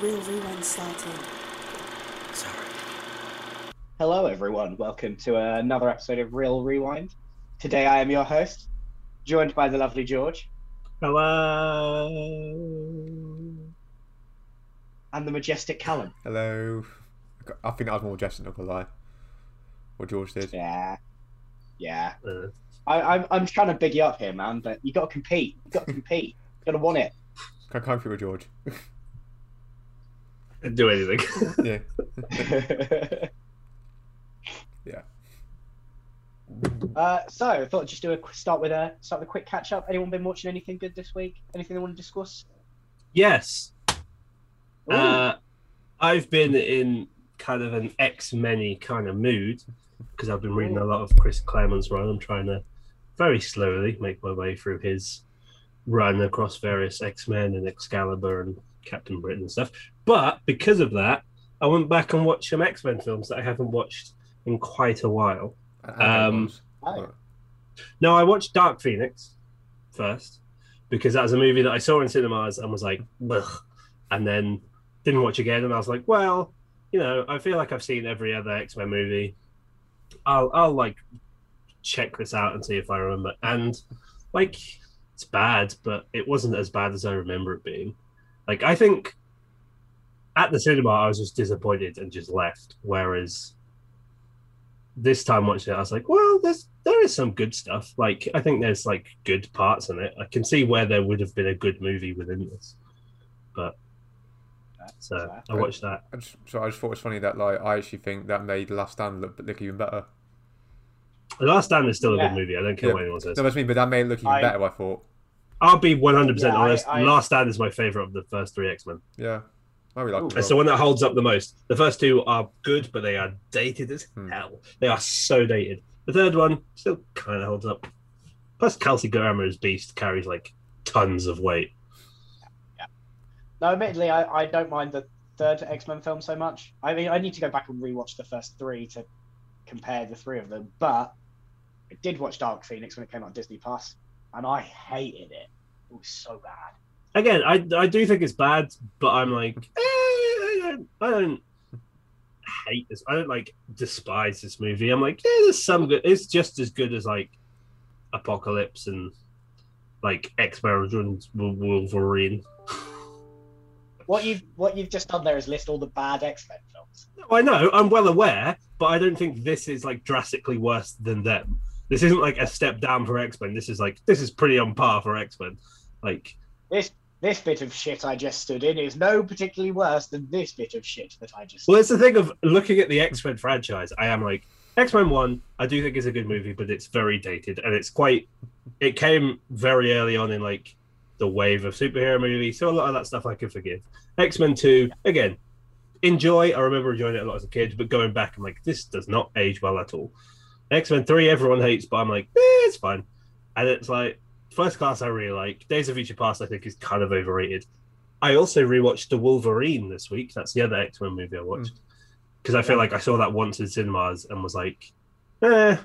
Real Rewind starting. Sorry. Hello, everyone. Welcome to another episode of Real Rewind. Today, I am your host, joined by the lovely George Hello. and the majestic Callum. Hello. I think I was more Justin, not gonna lie. What George did. Yeah, yeah. Uh, I, I'm I'm trying to big you up here, man, but you got to compete. You got to compete. You got to want it. Can I come through with George? do anything. yeah. Yeah. uh, so I thought I'd just do a qu- start with a start with a quick catch up. Anyone been watching anything good this week? Anything they want to discuss? yes. Uh, I've been in kind of an X many kind of mood because I've been reading a lot of Chris Claremont's run. I'm trying to very slowly make my way through his run across various X Men and Excalibur and Captain Britain and stuff. But because of that, I went back and watched some X Men films that I haven't watched in quite a while. Um, Oh. No, I watched Dark Phoenix first because that was a movie that I saw in cinemas and was like, Ugh. and then didn't watch again. And I was like, well, you know, I feel like I've seen every other X Men movie. I'll, I'll like check this out and see if I remember. And like, it's bad, but it wasn't as bad as I remember it being. Like, I think at the cinema, I was just disappointed and just left. Whereas this time watching it, I was like, well, there's there is some good stuff. Like I think there's like good parts in it. I can see where there would have been a good movie within this. But so I watched that. I just, so I just thought it was funny that like I actually think that made The Last Stand look, look even better. The Last Stand is still a Yeah. good movie. I don't care Yeah. what anyone says. No, that's me, but that made it look even I- better. I thought. I'll be 100 percent Yeah, I- honest. I- Last Stand is my favorite of the first three X Men. Yeah, I really liked Ooh. it. It's the one that holds up the most. The first two are good, but they are dated as Hmm. hell. They are so dated. The third one still kind of holds up. Plus, Kelsey Grammer's Beast carries like tons of weight. No, admittedly, I, I don't mind the third X Men film so much. I mean, I need to go back and rewatch the first three to compare the three of them. But I did watch Dark Phoenix when it came out on Disney Plus, and I hated it. It was so bad. again, I I do think it's bad, but I'm like, eh, I don't, I don't hate this. I don't like despise this movie. I'm like, yeah, there's some good. It's just as good as like Apocalypse and like X Men Wolverine. What you've what you've just done there is list all the bad X Men films. I know, I'm well aware, but I don't think this is like drastically worse than them. This isn't like a step down for X Men. This is like this is pretty on par for X Men. Like This this bit of shit I just stood in is no particularly worse than this bit of shit that I just. Well, it's the thing of looking at the X Men franchise. I am like X Men One. I do think is a good movie, but it's very dated and it's quite. It came very early on in like the wave of superhero movies, so a lot of that stuff I can forgive. X Men Two, again, enjoy. I remember enjoying it a lot as a kid, but going back, I'm like, this does not age well at all. X Men Three, everyone hates, but I'm like, eh, it's fine. And it's like First Class, I really like. Days of Future Past, I think is kind of overrated. I also rewatched The Wolverine this week. That's the other X Men movie I watched because I feel like I saw that once in cinemas and was like, eh.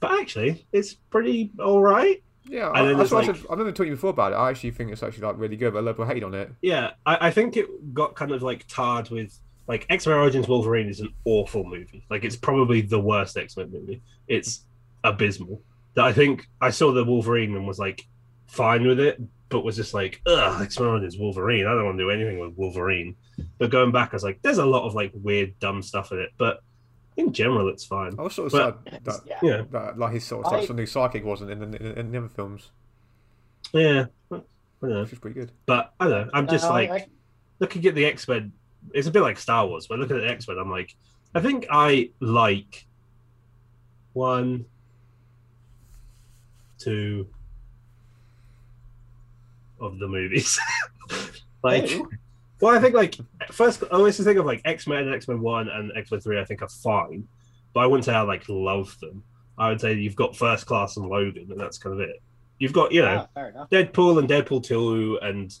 But actually, it's pretty all right. Yeah, I, then that's it's what I, said, I remember talking before about it. I actually think it's actually like really good, but a lot of people hate on it. Yeah, I, I think it got kind of like tarred with like X Men Origins Wolverine is an awful movie. Like it's probably the worst X Men movie. It's abysmal. That I think I saw the Wolverine and was like fine with it, but was just like, ugh, X Men Origins Wolverine. I don't want to do anything with Wolverine. But going back, I was like, there's a lot of like weird, dumb stuff in it, but in general, it's fine. I was sort of But- sad that, yeah. Yeah, that like his sort of I- like, some new psychic wasn't in the, in, in the other films, yeah. I don't know. which is pretty good. But I don't know. I'm uh, just No, like I- looking at the X Men. It's a bit like Star Wars, but looking at the X Men, I'm like, I think I like one, two of the movies. like, well, I think like first, I always think of like X Men and X Men One and X Men Three. I think are fine, but I wouldn't say I like love them. I would say you've got First Class and Logan, and that's kind of it. You've got you know Ah. Deadpool and Deadpool 2 and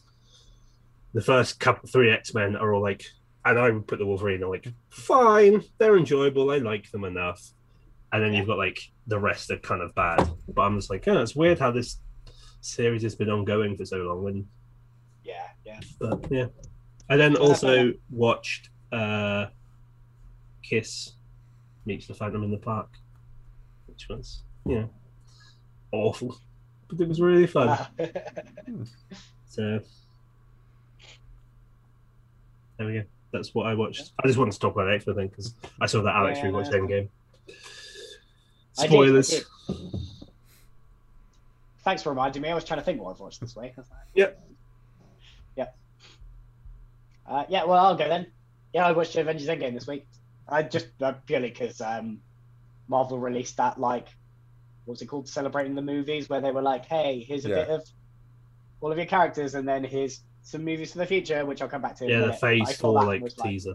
the first couple three X Men are all like and I would put the Wolverine are like fine, they're enjoyable, I like them enough. And then you've got like the rest are kind of bad. But I'm just like, yeah, it's weird how this series has been ongoing for so long and Yeah, yeah. but yeah. I then also watched uh, Kiss meets the Phantom in the Park, which was yeah awful, but it was really fun. So there we go. That's what I watched. I just wanted to talk about the X Men thing because I saw that Alex Yeah, rewatched no. Endgame. I did, I Spoilers. did. Thanks for reminding me. I was trying to think what I've watched this week. Yep. Yeah. Uh, yeah, well, I'll go then. Yeah, I watched Avengers Endgame this week. I just uh, purely because um, Marvel released that, like, what was it called? Celebrating the movies, where they were like, hey, here's a Yeah. bit of all of your characters, and then here's some movies for the future, which I'll come back to. in Yeah, the Phase Four that like teaser.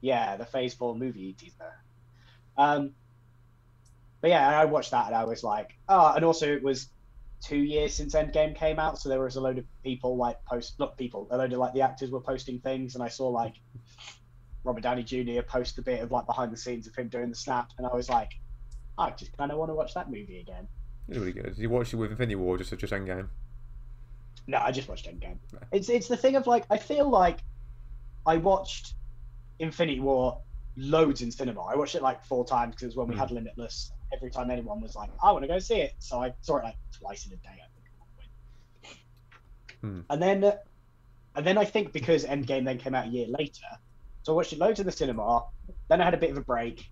yeah, the Phase Four movie teaser. Um, but yeah, I watched that and I was like, oh, and also it was two years since Endgame came out, so there was a load of people like post, not people, a load of like the actors were posting things, and I saw like Robert Downey Jr. post a bit of like behind the scenes of him doing the snap, and I was like, I just kind of want to watch that movie again. It's really good. Did you watch it with Infinity War or just just Endgame? No, I just watched Endgame. It's it's the thing of like I feel like I watched Infinity War loads in cinema. I watched it like four times because when we Hmm. had Limitless, every time anyone was like, "I want to go see it," so I saw it like twice in a day. I think. Hmm. And then, and then I think because Endgame then came out a year later, so I watched it loads in the cinema. Then I had a bit of a break.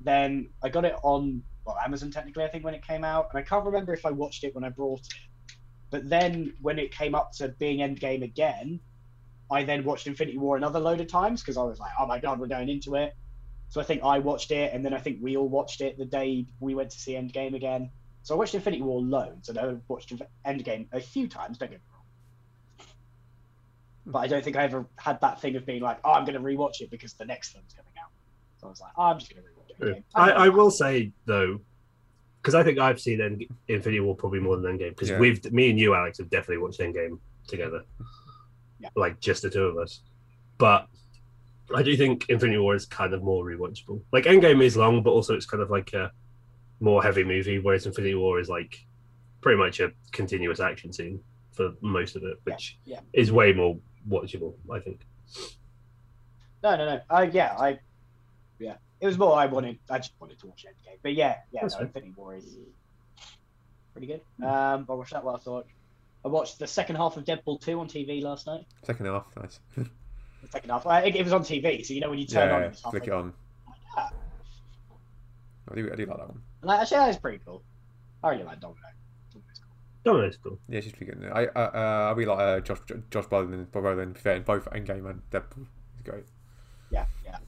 Then I got it on well Amazon technically I think when it came out, and I can't remember if I watched it when I brought it. But then when it came up to being Endgame again, I then watched Infinity War another load of times because I was like, oh my god, we're going into it. So I think I watched it, and then I think we all watched it the day we went to see Endgame again. So I watched Infinity War loads, and I watched Endgame a few times. Don't get me wrong. But I don't think I ever had that thing of being like, oh, I'm going to rewatch it because the next film's coming out. So I was like, oh, I'm just going to rewatch it. I, I know. will say though, because I think I've seen End- Infinity War probably more than Endgame. Because Yeah. we've me and you, Alex, have definitely watched Endgame together. Yeah. Like just the two of us. But I do think Infinity War is kind of more rewatchable. Like Endgame is long, but also it's kind of like a more heavy movie, whereas Infinity War is like pretty much a continuous action scene for most of it, which yeah. is way more watchable, I think. No, no, no. Uh, yeah, I, yeah, it was more I wanted. I just wanted to watch Endgame, but yeah, yeah, no. Infinity War is pretty good. Um, I watched that last night. I watched the second half of Deadpool two on TV last night. Second half, nice. The second half, I, it was on TV, so you know when you turn on, yeah, it's halfway flick it on. I do, I do like that one. And like, actually, that is pretty cool. I really like Domino. Domino's cool. Domino's cool. Yeah, she's pretty good. I uh, uh, I really like uh, Josh Josh Brolin, Brolin fair in both Endgame and Deadpool. He's great. Yeah, yeah.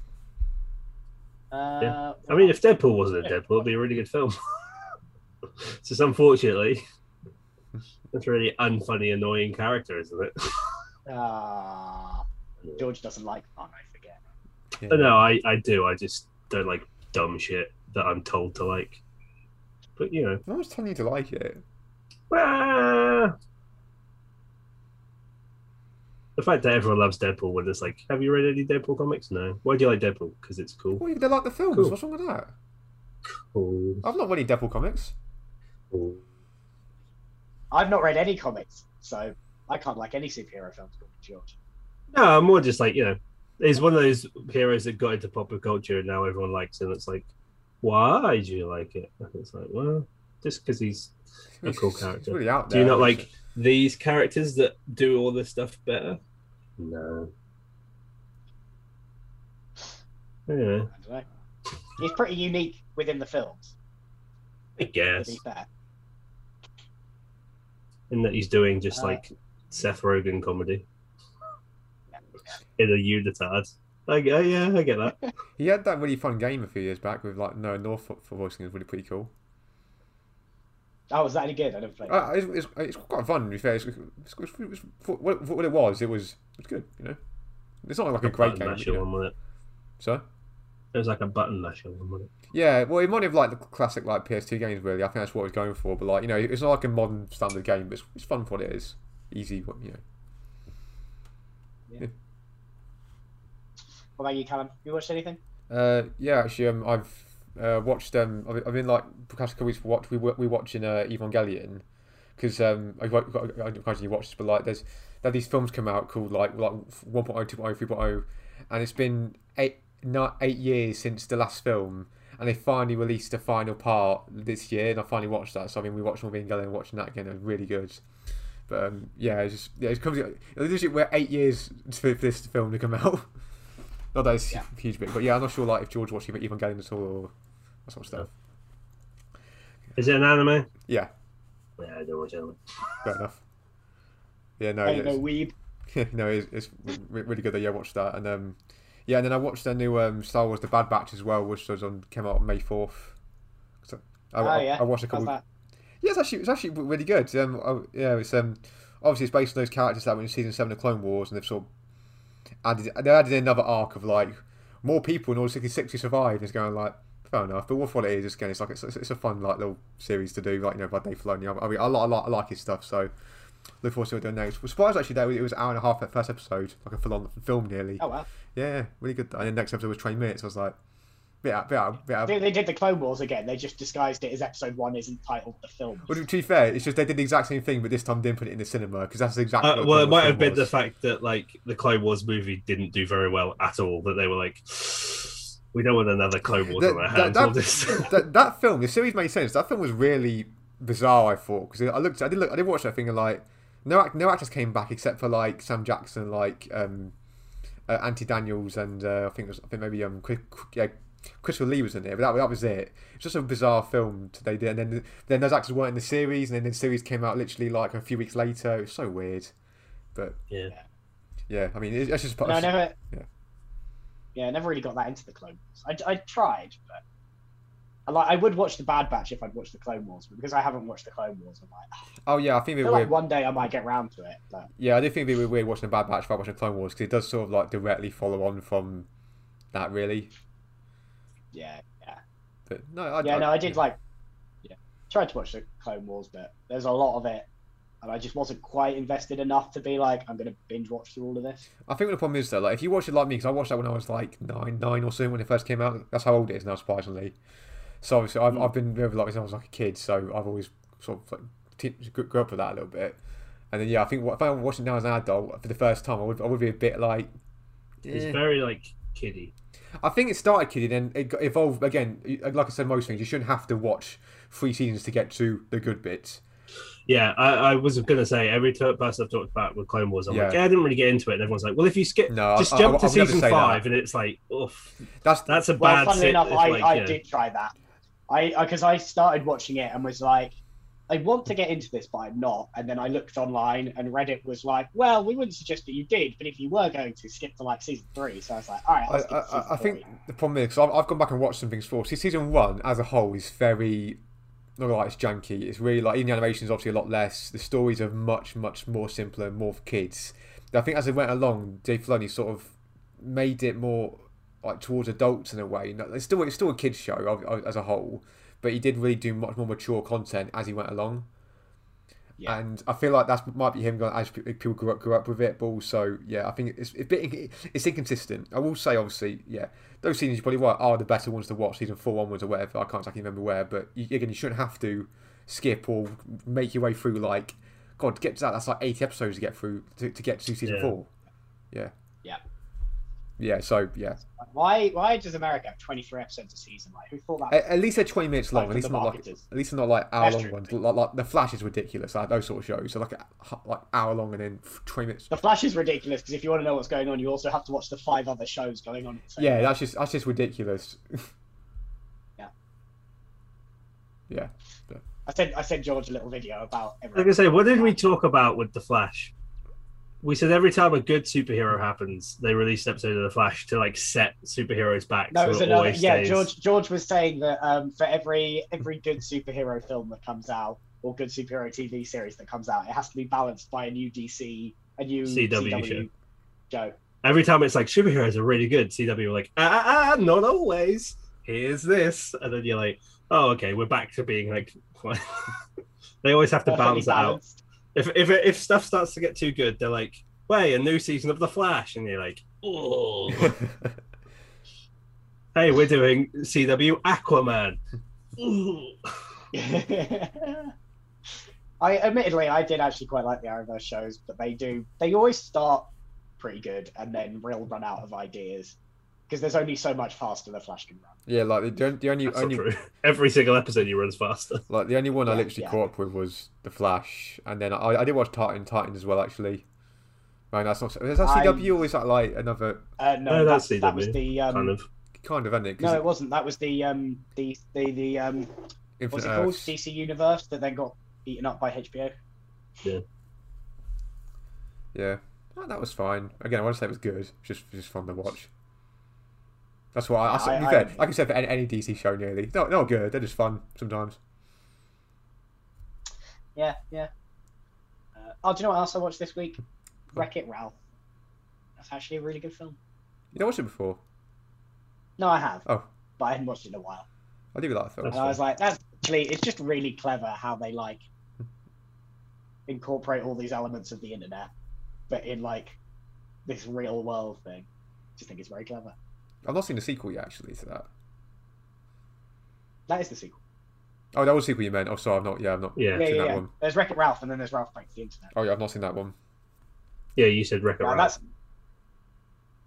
Uh, Yeah. I mean, if Deadpool wasn't a Deadpool, it'd be a really good film. it's just unfortunately, that's a really unfunny, annoying character, isn't it? Ah, George doesn't like fun. I forget. Yeah. No, I, I do. I just don't like dumb shit that I'm told to like. But you know, I was telling you to like it. ah, the fact that everyone loves Deadpool when it's like, have you read any Deadpool comics? No. Why do you like Deadpool? Because it's cool. Well, they like the films. Cool. What's wrong with that? Cool. I've not read any Deadpool comics. cool. I've not read any comics, so I can't like any superhero films. According to George. No, I'm more just like you know, he's one of those heroes that got into popular culture and now everyone likes him. It's like, why do you like it? And it's like, well, just because he's a cool character. Really out Do you not like these characters that do all this stuff better? No. Yeah, I don't know. He's pretty unique within the films. I To guess. be fair. In that he's doing just Uh, like Seth Rogen comedy Yeah. in a unitard. I get, yeah, I get that. He had that really fun game a few years back with like Nolan North for, for voicing. It was really pretty cool. Oh, was that any good? I didn't play. it. Uh, it's, it's, it's quite fun. To be fair, it's, it's, it's, it's, for what, for what it was, it was it was good. You know, it's not like a great game. masher You know? one with it. So It was like a button masher one with it. yeah, well, it might have like the classic like PS2 games. Really, I think that's what it's going for. But like you know, it's not like a modern standard game. But it's, it's fun for what it is. Easy, what you know. What about you, Callum? You watched anything? Uh, yeah, actually, um, I've uh, watched um, I've, been like past couple weeks watch we were- we watching uh, Evangelion because um, I got, got, I imagine you watch this, but like there's there these films come out called like like 1.0, 2.0, 3.0, and it's been eight not eight years since the last film, and they finally released the final part this year, and I finally watched that. So I mean, we watched and watching that again. It was really good. But um, yeah, it's just yeah, it comes. It Literally, we're eight years for this film to come out. Not that it's Yeah. a huge bit, but yeah, I'm not sure like if George watched Evangelion at all or that sort of stuff. Is it an anime? Yeah, Yeah, I don't watch anime. fair enough. Yeah, no, I don't it's, know, weeb. no, it's, it's really good that you watched that, and um, yeah, and then I watched the new um, Star Wars: The Bad Batch as well, which was on came out on May fourth. So, I, Oh, I, yeah. I watched a How's couple. that? Yeah, it's actually it's actually really good. Um, I, yeah, it's um, obviously it's based on those characters that were in season seven of Clone Wars, and they've sort of added they added another arc of like more people in Order sixty six who survived. And it's going like fair enough, but what what it is, it's again, it's like it's, it's, a fun like little series to do, like you know, by Dave Filoni. I, I mean, I, like- I, like, I like his stuff, so look forward to what doing next. Was surprised actually that it was an hour and a half that first episode, like a full on film nearly. Oh well. Yeah, really good. And then next episode was twenty minutes. I was like, bit out, bit out, bit out. They, they did the Clone Wars again. They just disguised it as episode one isn't titled the film. Well, to be fair, it's just they did the exact same thing, but this time didn't put it in the cinema because that's exactly. Uh, what well, it Clone might Wars have been film the fact that like the Clone Wars movie didn't do very well at all. That they were like, we don't want another Clone Wars That- on our hands. that- We'll that, that film, the series made sense. That film was really bizarre. I thought because I looked, I did look, I did watch that thing and like no, act, no actors came back except for like Sam Jackson, like um, uh, Anthony Daniels, and uh, I think it was, I think maybe um, Chris, yeah, Christopher Lee was in it, but that, that was it. It's just a bizarre film they did, and then then those actors weren't in the series, and then the series came out literally like a few weeks later. It was so weird, but yeah. yeah, I mean, it's, it's just No, I never. Yeah. Yeah, I never really got that into the Clone Wars. I, I tried, but I like I would watch the Bad Batch if I'd watched the Clone Wars, but because I haven't watched the Clone Wars, I'm like, oh yeah, I think I it feel weird. like one day I might get round to it. But Yeah, I do think it'd be weird watching a Bad Batch without watching Clone Wars because it does sort of like directly follow on from that, really. Yeah, yeah, But no, I, yeah. I, No, I did like, yeah, tried to watch the Clone Wars, but there's a lot of it, and I just wasn't quite invested enough to be like, I'm gonna binge watch through all of this. I think the problem is though, like if you watch it like me, because I watched that when I was like nine, nine or so when it first came out. That's how old it is now, surprisingly. So obviously, I've, Mm. I've been over like since I was like a kid, so I've always sort of like te- grew grew up with that a little bit. And then yeah, I think if I were watching now as an adult for the first time, I would I would be a bit like. It's eh. very like kiddie. I think it started kiddie, and it evolved again. Uh, like I said, most things you shouldn't have to watch three seasons to get to the good bits. Yeah, I, I was gonna say every t- person I've talked about with Clone Wars, I'm like, Yeah. yeah, I didn't really get into it. And everyone's like, well, if you skip, No, just I- jump I- to I season say that. five, and it's like, oof, That's that's a Well, bad. funnily sit- enough, I, like, I yeah. did try that. I because I started watching it and was like, I want to get into this, but I'm not. And then I looked online, and Reddit was like, well, we wouldn't suggest that you did, but if you were going to, skip to like season three. So I was like, all right, I, I'll skip to I, I think the problem is because I've, I've gone back and watched some things before. See, season one as a whole is very not gonna it's janky. It's really like even the animation is obviously a lot less. The stories are much much more simpler, more for kids. I think as it went along, Dave Filoni sort of made it more like towards adults in a way. It's still it's still a kids show as a whole, but he did really do much more mature content as he went along. Yeah. And I feel like that might be him going as people grew up, grew up with it, but also, yeah, I think it's a bit it's inconsistent. I will say, obviously, yeah, those seasons you probably right are the better ones to watch, season four onwards or whatever. I can't exactly remember where, but you, again, you shouldn't have to skip or make your way through like, God, to get to that. That's like eighty episodes to get through to, to get to season Yeah. four. Yeah. Yeah. Yeah. So yeah, Why why does America have 23 episodes a season? Like, who thought that? at, at least they're twenty minutes long. Like at least the not like marketers. at least not like hour That's long true. ones. Like, like the Flash is ridiculous. Like those sort of shows. So like a, like hour long and then twenty minutes. The Flash is ridiculous because if you want to know what's going on, you also have to watch the five other shows going on. at the same Yeah, time. that's just that's just ridiculous. Yeah. yeah. I sent I sent George a little video about. I was gonna say, what did we talk about with the Flash? We said every time a good superhero happens, they release an episode of the Flash to like set superheroes back. No, so was another. Yeah, stays- George. George was saying that um, for every every good superhero film that comes out or good superhero TV series that comes out, it has to be balanced by a new DC, a new CW CW, show. show. Every time it's like superheroes are really good, CW are like, ah, ah, ah, not always. Here's this, and then you're like, oh, okay, we're back to being like. they always have to Perfectly balance it out. Balanced. If if if stuff starts to get too good, they're like, "Wait, a new season of the Flash," and you're like, "Oh, hey, we're doing CW Aquaman." I admittedly I did actually quite like the Arrowverse shows, but they do they always start pretty good and then real run out of ideas because there's only so much faster the Flash can run. Yeah, like the, the only That's only not true. Every single episode he runs faster. like the only one I literally yeah. caught up with was the Flash, and then I, I did watch Titan Titans as well actually. Man, that's not is that I- CW or is that like another Uh, no, No, that's that's, that was CW, the um, kind of. kind of isn't it? 'Cause no, it- it wasn't. That was the um the the the um Infinite what's it called Earths. DC Universe that then got eaten up by HBO. Yeah, Oh, that was fine. Again, I want to say it was good. Just just fun to watch. That's why I, I, I- I- fair, like I said for any, any DC show nearly. No, not good. They're just fun sometimes. Yeah, yeah. Uh, oh, do you know what else I watched this week? Wreck It Ralph. That's actually a really good film. You know watched it before? No, I have. Oh. But I hadn't watched it in a while. I do like the film. And I was like, that's actually, it's just really clever how they like incorporate all these elements of the internet, but in like this real world thing. I just think it's very clever. I've not seen the sequel yet, actually, to that. That is the sequel. Oh, that was the sequel you meant. Oh, sorry, I've not. Yeah, I've not Yeah. Yeah, seen yeah, that yeah. one. There's Wreck It Ralph, and then there's Ralph Breaks the Internet. Oh, yeah, I've not seen that one. Yeah, you said Wreck-It Right, Ralph. that's.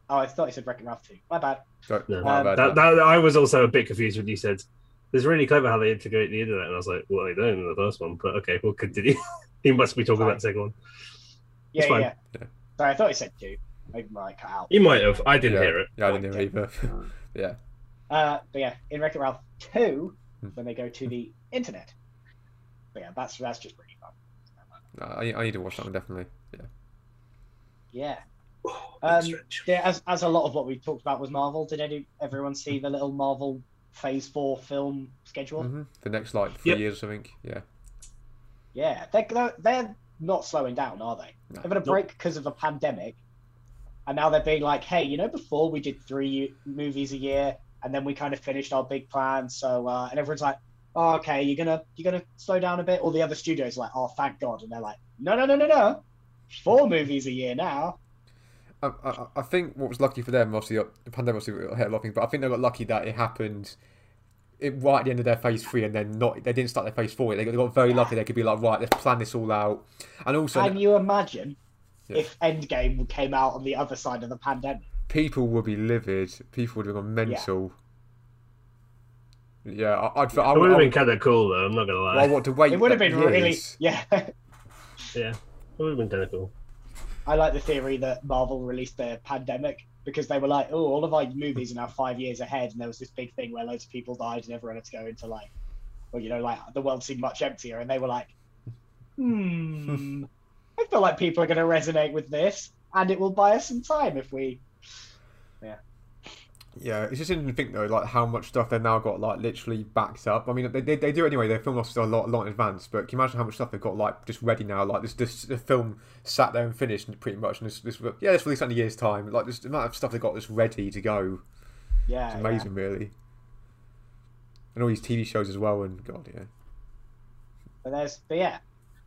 Oh, I thought you said Wreck It Ralph too. My bad. Don't, No, my Um, bad. That, that, I was also a bit confused when you said it's really clever how they integrate the internet, and I was like, well, they don't in the first one, but okay, we'll continue. you must be talking about the second one. Yeah, It's fine. yeah. Yeah. Sorry, I thought you said two. Maybe my cut out. You might have. I didn't yeah. hear it. Yeah, I didn't hear it either. yeah. Uh, but yeah, in Wreck It Ralph 2, Hmm. when they go to the internet. But yeah, that's that's just pretty fun. I, I need to watch that one, definitely. Yeah. Yeah. Oh, Um. Yeah, as, as a lot of what we talked about was Marvel, did any, everyone see the little Marvel Phase 4 film schedule? hmm The next, like, three Yep. years I think. Yeah. Yeah, they're, they're, they're not slowing down, are they? No. They've had a break because of a pandemic, and now they're being like, hey, you know, before we did three movies a year, and then we kind of finished our big plan, so, uh, and everyone's like, oh, okay, you're gonna you're gonna slow down a bit, or the other studios are like, oh, thank God, and they're like, no, no, no, no, no, four movies a year now. I, I, I think what was lucky for them, obviously, uh, the pandemic obviously hit a lot of things, but I think they got lucky that it happened it, right at the end of their phase three, and then not they didn't start their phase four. They got, they got very lucky. They could be like, right, let's plan this all out, and also Can you imagine Yeah. if Endgame came out on the other side of the pandemic? people would be livid. People would have gone mental. Yeah, I, I'd. I, it would have been kind of cool, though. I'm not gonna lie. I want to wait. It would have been really, yeah. yeah, it would have been kind of cool. I like the theory that Marvel released their pandemic because they were like, oh, all of our movies are now five years ahead, and there was this big thing where loads of people died and everyone had to go into like, well, you know, like the world seemed much emptier, and they were like, hmm, I feel like people are going to resonate with this, and it will buy us some time if we. Yeah, Yeah, it's just interesting to think though, like how much stuff they've now got like literally backed up. I mean, they, they, they do anyway. They film off a lot, a lot in advance, but can you imagine how much stuff they've got like just ready now? Like this, this the film sat there and finished pretty much, and this, this yeah, it's released in a year's time. Like this the amount of stuff they've got that's ready to go. Yeah, It's yeah. amazing, really. And all these TV shows as well, and God, yeah. But there's, but yeah.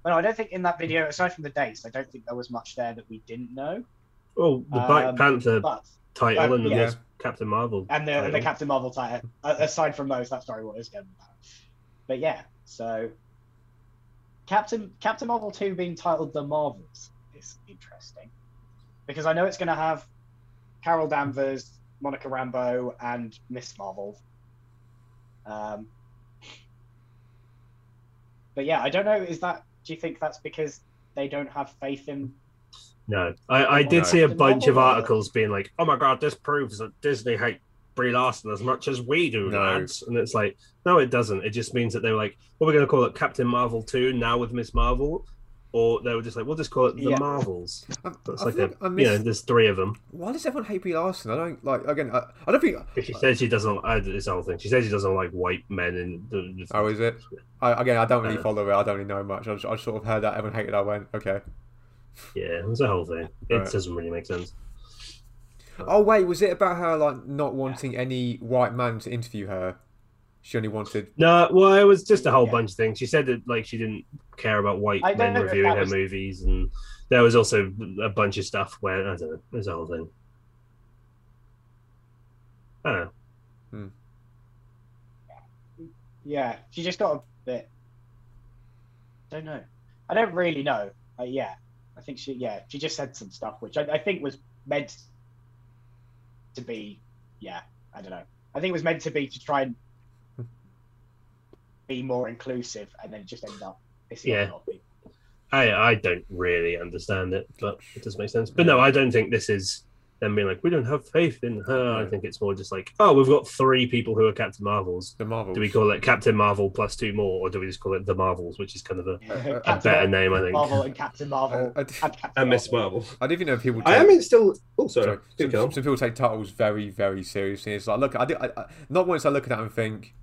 Well, no, I don't think in that video, aside from the dates, I don't think there was much there that we didn't know. Oh, the Black Um, Panther But title uh, and yeah. Captain Marvel. and the, and the. Captain Marvel title. Aside from those, that story was going about. But yeah, so Captain Captain Marvel two being titled The Marvels is interesting because I know it's going to have Carol Danvers, Monica Rambeau, and Miss Marvel. Um, but yeah, I don't know. Is that? Do you think that's because they don't have faith in? No, I, I did No. see a bunch of articles being like, "Oh my god, this proves that Disney hate Brie Larson as much as we do, No. lads." And it's like, no, it doesn't. It just means that they were like, "Well, we're going to call it Captain Marvel two now with Miss Marvel," or they were just like, "We'll just call it the Yeah. Marvels." I, it's I like, a, like I you know, there's three of them. Why does everyone hate Brie Larson? I don't like. Again, I, I don't think. She says she doesn't. I, the whole thing. She says she doesn't like white men and. The, Oh, is it? I, again, I don't really Uh, follow it. I don't really know much. I, just, I sort of heard that everyone hated. it. I went, okay. Yeah, it's a whole thing. It Right. doesn't really make sense. Oh wait, was it about her like not wanting any white man to interview her? She only wanted. No, well, it was just a whole Yeah. bunch of things. She said that like she didn't care about white I men reviewing her was- movies, and there was also a bunch of stuff where I don't know. There's a whole thing. I don't know. Yeah, she just got a bit. Don't know. I don't really know. Uh, yeah, I think she yeah she just said some stuff which I, I think was meant to be yeah I don't know. I think it was meant to be to try and be more inclusive, and then it just ended up pissing Yeah. off a lot of people. I I don't really understand it, but it does make sense. But no, I don't think this is them being like we don't have faith in her. I think it's more just like oh, we've got three people who are Captain Marvels. The Marvels. Do we call it Captain Marvel plus two more, or do we just call it the Marvels, which is kind of a, a Captain better name, I think. Marvel and Captain Marvel I- I- and Captain and Miss Marvel. Marvel? I don't even know if people. I take- am still. Oh, sorry. Sorry. Some, some people take titles very, very seriously. It's like, look, I, did, I, I not once I look at that and think,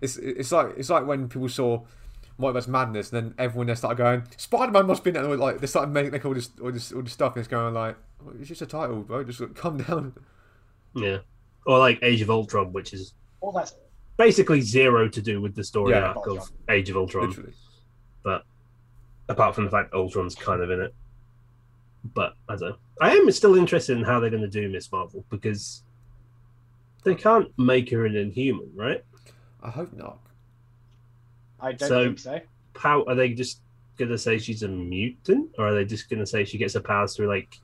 it's it's like it's like when people saw Multiverse Madness, and then everyone there started going, Spider Man must be in it. And like they started making, making all this all this all this stuff, and it's going like, "Oh, it's just a title, bro. Just like, calm down. Yeah, or like Age of Ultron, which is All that's basically zero to do with the story Yeah. arc of Age of Ultron, Literally. apart from the fact Ultron's kind of in it. But I don't know. I am still interested in how they're going to do Miss Marvel because they can't make her an Inhuman, right? I hope not. I don't So- think so. How are they just going to say she's a mutant, or are they just going to say she gets her powers through like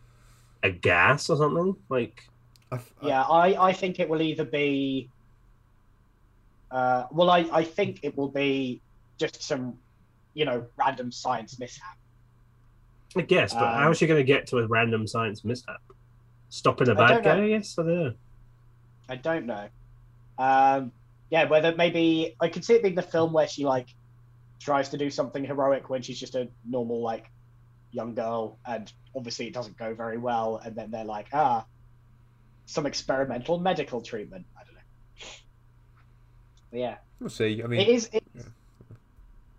a gas or something? Like, I, I- Yeah, I, I think it will either be. Uh, well, I, I think it will be just some, you know, random science mishap. I guess, but Um, how is she going to get to a random science mishap? Stopping a bad don't know. guy? Yes, I don't know. I don't know. Um, yeah, whether maybe I could see it being the film where she like tries to do something heroic when she's just a normal like young girl, and obviously it doesn't go very well, and then they're like, ah, some experimental medical treatment. I don't know. But yeah, we'll see. I mean, it is. It, yeah.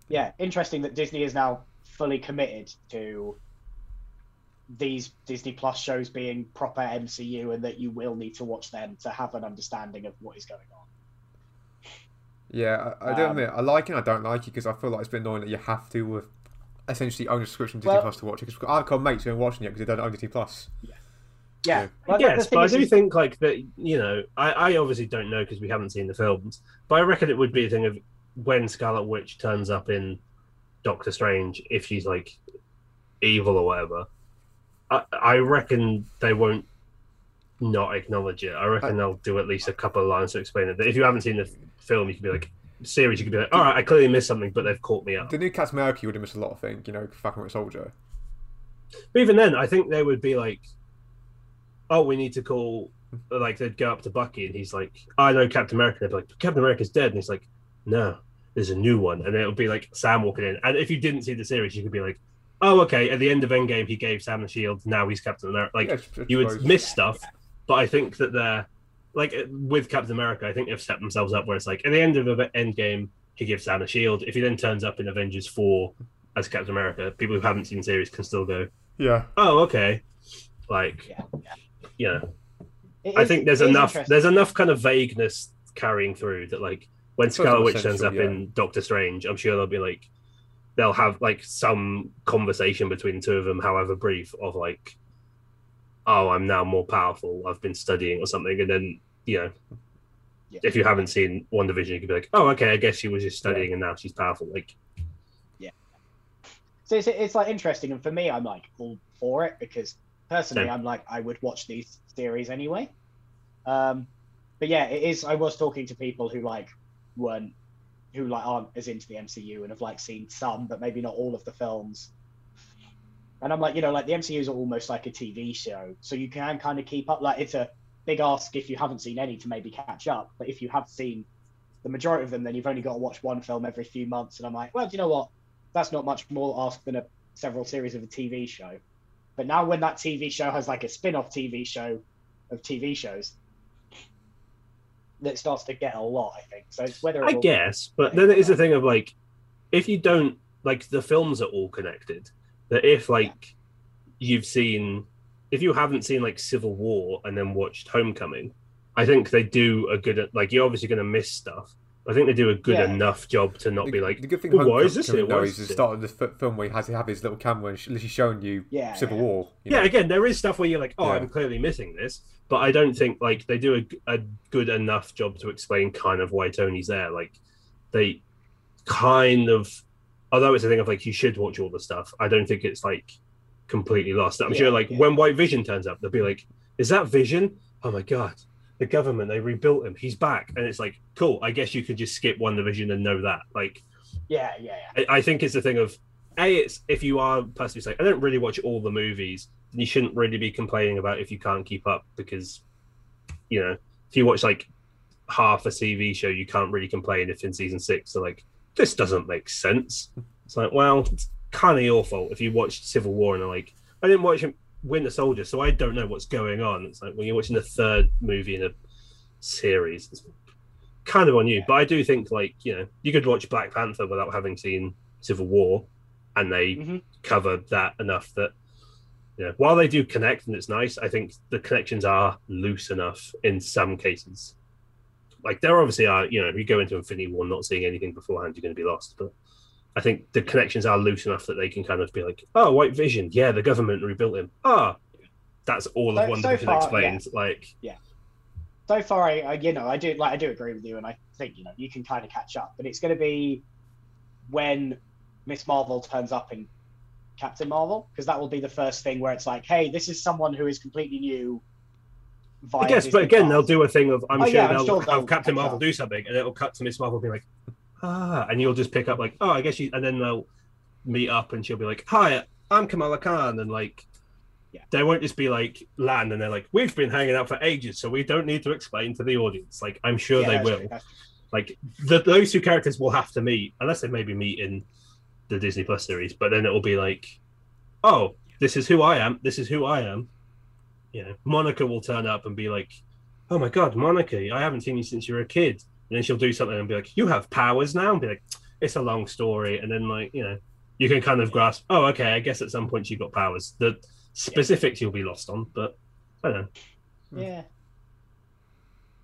yeah, interesting that Disney is now fully committed to these Disney Plus shows being proper MCU, and that you will need to watch them to have an understanding of what is going on. Yeah, I, I don't um, admit I like it. and I don't like it because I feel like it's been annoying that you have to with essentially own a subscription to Disney Well- Plus to watch it. Because I've got mates who are watching it because they don't own Disney Plus. Yeah, Yeah. well, the- the yes, but I do is- think like that. You know, I, I obviously don't know because we haven't seen the films, but I reckon it would be a thing of when Scarlet Witch turns up in Doctor Strange, if she's like evil or whatever. I, I reckon they won't not acknowledge it. I reckon they'll do at least a couple of lines to explain it. That if you haven't seen the film, you could be like series, you could be like, all right, I clearly missed something, but they've caught me up. The new Captain America would have missed a lot of things, you know, fucking with Soldier. But even then, I think they would be like, "Oh, we need to call." Like they'd go up to Bucky, and he's like, "I know Captain America." They'd be like, "Captain America's dead," and he's like, "No, there's a new one." And it would be like Sam walking in. And if you didn't see the series, you could be like, "Oh, okay." At the end of Endgame, he gave Sam the shield. Now he's Captain America. Like Yeah, I you would miss stuff, but I think that they're like uh, with Captain America. I think they've set themselves up where it's like at the end of the Endgame, he gives Sam a shield. If he then turns up in Avengers four as Captain America, people who haven't seen the series can still go, Yeah. oh okay like Yeah, you know It i think there's enough there's enough kind of vagueness carrying through that like when It's sort of scarlet witch turns up yeah. in doctor strange i'm sure they'll be like they'll have like some conversation between the two of them however brief of like oh i'm now more powerful i've been studying or something and then you know Yeah. if you haven't seen WandaVision you could be like oh okay i guess she was just studying and now she's powerful like yeah. So it's, it's like interesting, and for me, I'm like all for it because personally, Same. I'm like I would watch these series anyway. Um, but yeah, it is. I was talking to people who like weren't, who like aren't as into the MCU and have like seen some, but maybe not all of the films. And I'm like, you know, like the MCU is almost like a TV show, so you can kind of keep up. Like it's a big ask if you haven't seen any to maybe catch up, but if you have seen the majority of them, then you've only got to watch one film every few months. And I'm like, well, do you know what? That's not much more ask than a several series of a TV show. But now when that TV show has like a spin-off TV show of TV shows, that starts to get a lot, I think. So it's whether I guess, but then it is a thing of like, if you don't like the films are all connected. That if like you've seen, if you haven't seen like Civil War and then watched Homecoming, I think they do a good like you're obviously going to miss stuff. I think they do a good Yeah. enough job to not the, be like, the good thing. "Well, why is this Homecoming, here? Why is is the start of the f- film where he has to have his little camera and sh- literally showing you Yeah, Civil yeah. War. you yeah. know. Again, there is stuff where you're like, oh, Yeah. I'm clearly missing this, but I don't think like they do a, a good enough job to explain kind of why Tony's there. Like they kind of although it's a thing of like you should watch all the stuff, I don't think it's like completely lost. I'm Yeah, sure like yeah. when White Vision turns up, they'll be like, "Is that Vision? Oh my god, the government they rebuilt him. He's back." And it's like, cool. I guess you could just skip WandaVision and know that. Like, Yeah, yeah, yeah. I, I think it's a thing of a. It's if you are personally saying I don't really watch all the movies, then you shouldn't really be complaining about if you can't keep up because, you know, if you watch like half a TV show, you can't really complain if in season six they're like, this doesn't make sense. It's like, well, it's kind of your fault if you watched Civil War and like, I didn't watch Winter Soldier, so I don't know what's going on. It's like when you're watching the third movie in a series, it's kind of on you. But I do think, like, you know, you could watch Black Panther without having seen Civil War, and they Mhm. cover that enough that, you know, while they do connect and it's nice, I think the connections are loose enough in some cases. Like, there obviously are, you know, if you go into Infinity War not seeing anything beforehand, you're going to be lost. But I think the connections are loose enough that they can kind of be like, oh, White Vision, yeah, the government rebuilt him. Ah, that's all of one so division far, explains. Like, yeah. so far, I, I you know I do like I do agree with you, and I think you know you can kind of catch up, but it's going to be when Miss Marvel turns up in Captain Marvel because that will be the first thing where it's like, hey, this is someone who is completely new. I guess, but again, they'll do a thing of I'm Oh, sure yeah, I'm they'll sure have Captain Marvel up. do something, and it'll cut to Miss Marvel be like, ah, and you'll just pick up like, oh, I guess you, and then they'll meet up, and she'll be like, hi, I'm Kamala Khan, and like. Yeah. They won't just be like land and they're like, we've been hanging out for ages, so we don't need to explain to the audience. Like, I'm sure Yeah, they will. true, like the, those two characters will have to meet unless they maybe meet in the disney plus series but then it will be like oh this is who i am this is who i am you know monica will turn up and be like oh my god monica i haven't seen you since you were a kid. And then she'll do something and be like you have powers now? And be like it's a long story. And then like you know you can kind of grasp oh okay i guess at some point she got powers the specifics you'll be lost on but i don't know. Yeah.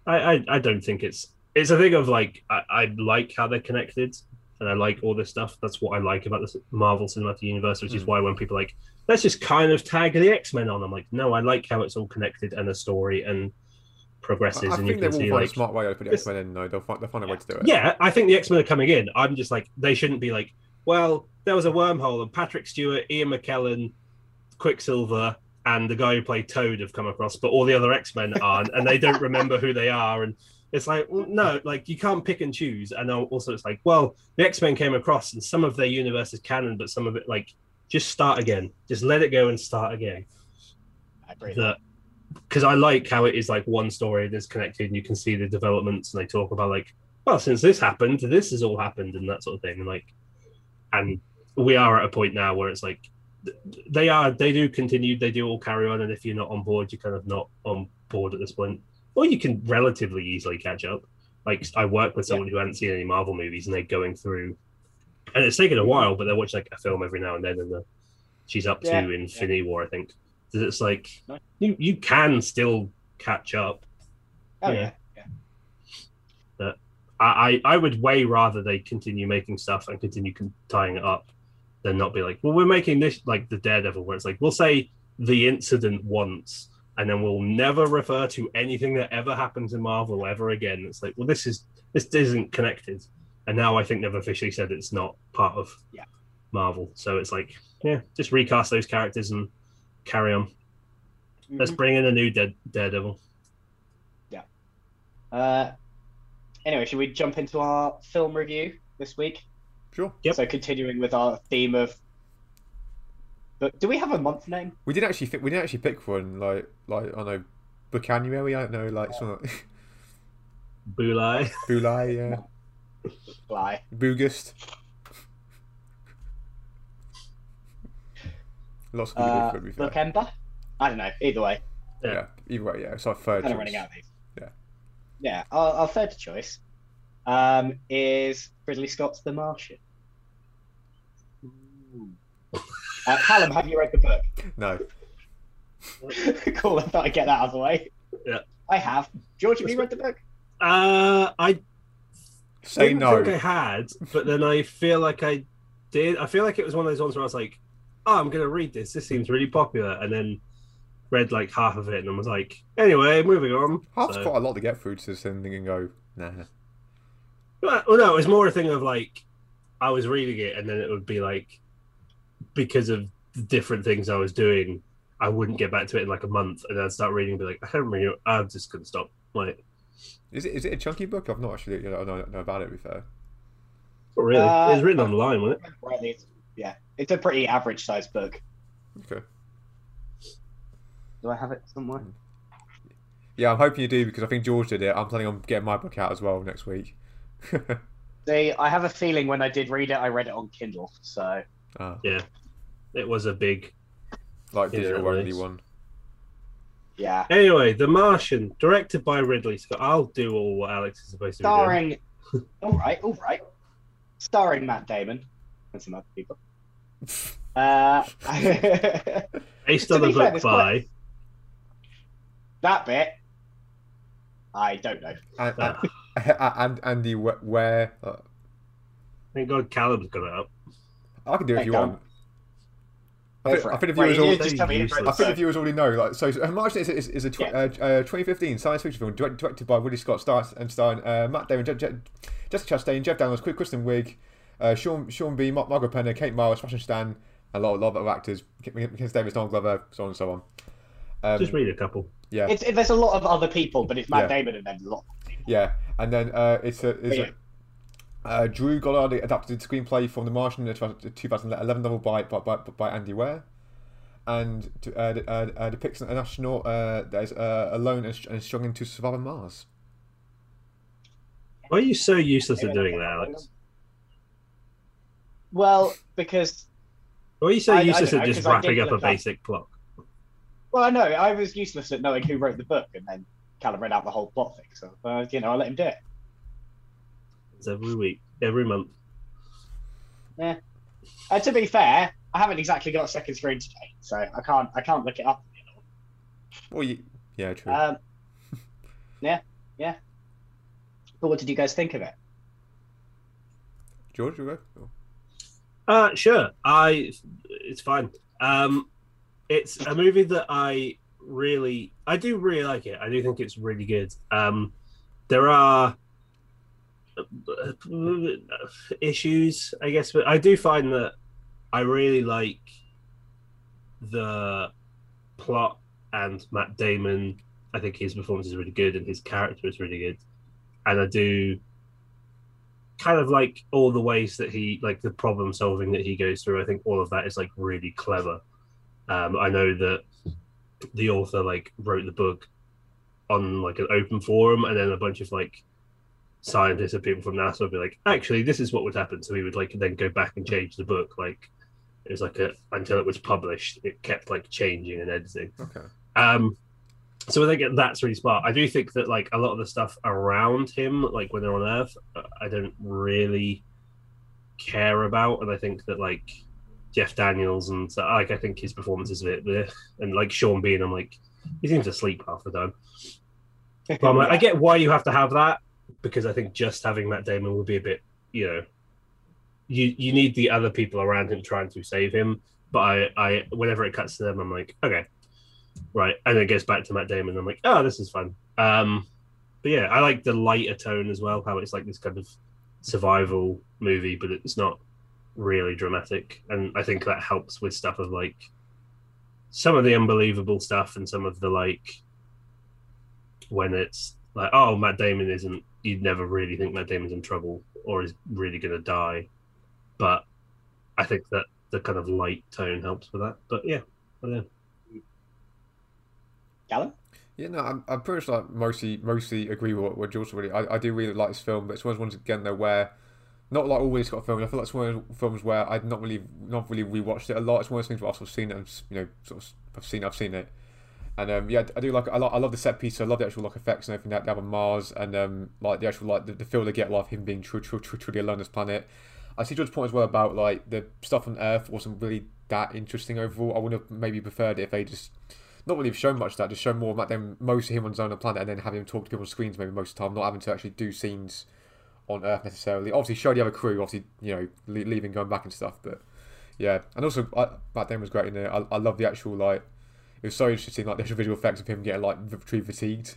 I, I, I don't think it's it's a thing of like I, I like how they're connected and I like all this stuff. That's what I like about the Marvel Cinematic Universe, which is Mm. why when people are like let's just kind of tag the X Men on, I'm like no, I like how it's all connected and a story and progresses, I, I and you think they can will see find like a smart way to put the X Men in. though. they'll find they'll find a way to do it. yeah, I think the X Men are coming in. I'm just like they shouldn't be like well there was a wormhole and Patrick Stewart, Ian McKellen, Quicksilver. And the guy who played Toad have come across, but all the other X Men aren't, and they don't remember who they are. And it's like well, no like you can't pick and choose. And also it's like well the x-men came across and some of their universe is canon but some of it like just start again. Just let it go and start again. I agree. that because i like how it is like one story that's connected and you can see the developments and they talk about like well since this happened this has all happened and that sort of thing. And like and we are at a point now where it's like they are they do continue they do all carry on. And if you're not on board you're kind of not on board at this point or you can relatively easily catch up like i work with someone who hadn't seen any marvel movies and they're going through and it's taken a while but they're watching like a film every now and then and the, she's up Yeah, to infinity war i think it's like Nice. you, you can still catch up oh yeah. yeah. yeah. I, I I would way rather they continue making stuff and continue con- tying it up than not be like, well, we're making this like the Daredevil, where it's like we'll say the incident once and then we'll never refer to anything that ever happens in Marvel ever again. It's like, well, this is this isn't connected, and now I think they've officially said it's not part of Yeah. Marvel. So it's like, yeah, just recast those characters and carry on. Let's Mhm. bring in a new Dead Daredevil. Yeah. Uh, anyway, should we jump into our film review this week? Sure. Yep. So continuing with our theme of. But do we have a month name? We didn't actually fi- we didn't actually pick one like like I know Bucanuary. I don't know like some Bulai. Bulai, yeah, Lie. Bugust. Lots of people Uh, for it, to be fair. Lookember? I don't know. Either way, Yeah. Yeah, either way, yeah. It's our third. kind of choice. running out of these. Yeah. Yeah. Our, our third choice um, is Ridley Scott's The Martian. Uh, Callum, have you read the book? No, cool. I thought I'd get that out of the way. Yeah. I have. George, have you read the book? Uh, I say no. think I had, but then I feel like I did. I feel like it was one of those ones where I was like, "Oh, I'm going to read this. This seems really popular," and then read like half of it and I was like, "Anyway, moving on." Half's So- quite a lot to get through to send and go. Nah. Well, well, no, it was more a thing of like, I was reading it, and then it would be like because of the different things I was doing, I wouldn't get back to it in like a month, and I'd start reading, and be like, I don't really, I'm just gonna stop. Like, Is it is it a chunky book? I've not actually you know, I don't know about it. To be fair. not really. Uh, it was written online, wasn't it? Yeah, it's a pretty average sized book. Okay. Do I have it somewhere? Yeah, I'm hoping you do because I think George did it. I'm planning on getting my book out as well next week. See, I have a feeling when I did read it, I read it on Kindle. So Ah, It was a big. like Yeah, digital only release. one. yeah, Anyway, The Martian, directed by Ridley Scott. I'll do all what Alex is supposed to be doing. starring. all right, all right. Starring Matt Damon and some other people. Uh, Based To on the be fair, book by. quite- that bit, I don't know. And, Ah, and, and Andy, where? Uh, thank God Callum's got it up. I can do it if you Callum. want. I think, I think the Right, viewers you all. just tell me useless. intro I think the viewers already know. Like, so, so uh, Martian is, is, is a tw- Yeah. uh, uh, 2015 science fiction film direct, directed by Ridley Scott, stars and starring uh, Matt Damon, Je- Je- Jessica Chastain, Jeff Daniels, Qu- Kristen Wiig, uh, Sean Sean B, Mar- Margaret Penner, Kate Miles, Sebastian Stan, a lot, a lot of other actors, Mackenzie Davis, Donald Glover, so on and so on. Um, Just read a couple. yeah, It's it, there's a lot of other people, but it's Matt Yeah. Damon and then a lot. Of yeah, and then uh, it's a, it's Yeah. A uh, Drew Goddard adapted the screenplay from The Martian, the 2011 novel by by, by, by Andy Weir, and to, uh, uh, uh, depicts an astronaut uh, that is uh, alone and, and struggling to survive on Mars. Why are you so useless at doing that, Alex? Well, because Why are you so I- I useless don't at know, just 'cause wrapping up a look up- basic plot? well, I know I was useless at knowing who wrote the book, and then Callum read out the whole plot thing. So uh, you know, I let him do it. It's every week, every month. Yeah. Uh, to be fair, I haven't exactly got a second screen today, so I can't I can't look it up. Well, you, yeah, true. Um, yeah, yeah. But what did you guys think of it? George, you go. Uh, sure. I. It's fine. Um, it's a movie that I really, I do really like it. I do think it's really good. Um, there are issues, I guess, but I do find that I really like the plot and Matt Damon. I think his performance is really good and his character is really good, and I do kind of like all the ways that he like the problem solving that he goes through. I think all of that is like really clever. Um, I know that the author like wrote the book on like an open forum, and then a bunch of like scientists and people from NASA would be like, actually, this is what would happen. So he would like then go back and change the book. Like it was like a until it was published, it kept like changing and editing. Okay. Um, so I think that's really smart. I do think that like a lot of the stuff around him, like when they're on Earth, I don't really care about, and I think that like Jeff Daniels and so like I think his performance is a bit bleh. and like Sean Bean, I'm like he seems to sleep half the time. But I'm like, I get why you have to have that because I think just having Matt Damon would be a bit, you know, you you need the other people around him trying to save him. But I, I whenever it cuts to them, I'm like, okay, right, and it goes back to Matt Damon. I'm like, oh, this is fun. Um, but yeah, I like the lighter tone as well. How it's like this kind of survival movie, but it's not really dramatic, and I think that helps with stuff of like some of the unbelievable stuff and some of the like when it's like, oh, Matt Damon isn't. You'd never really think Matt Damon's in trouble or is really going to die, but I think that the kind of light tone helps with that. But yeah, I don't know. Callum? Yeah, no, I'm, I'm pretty sure I mostly mostly agree with what, what George really. I, I do really like this film, but it's one of those ones again though where not like always Ridley Scott films. I feel like it's one of those films where I've not really not really rewatched it a lot. It's one of those things where I've sort of seen it and you know sort of I've seen I've seen it, and um, yeah, I do like I, I love the set piece. I love the actual like effects and everything that they have on Mars, and um, like the actual like the, the feel they get like him being true true truly alone on this planet. I see George's point as well about like the stuff on Earth wasn't really that interesting overall. I would have maybe preferred it if they just not really shown much that, just show more of Matt Damon, most of him on his own planet, and then have him talk to people on screens maybe most of the time, not having to actually do scenes on Earth necessarily. Obviously, show the other crew, obviously, you know, le- leaving, going back and stuff, but yeah. And also, I, Matt Damon was great in there. I, I love the actual, like, it was so interesting, like, the visual effects of him getting, like, tree fatigued.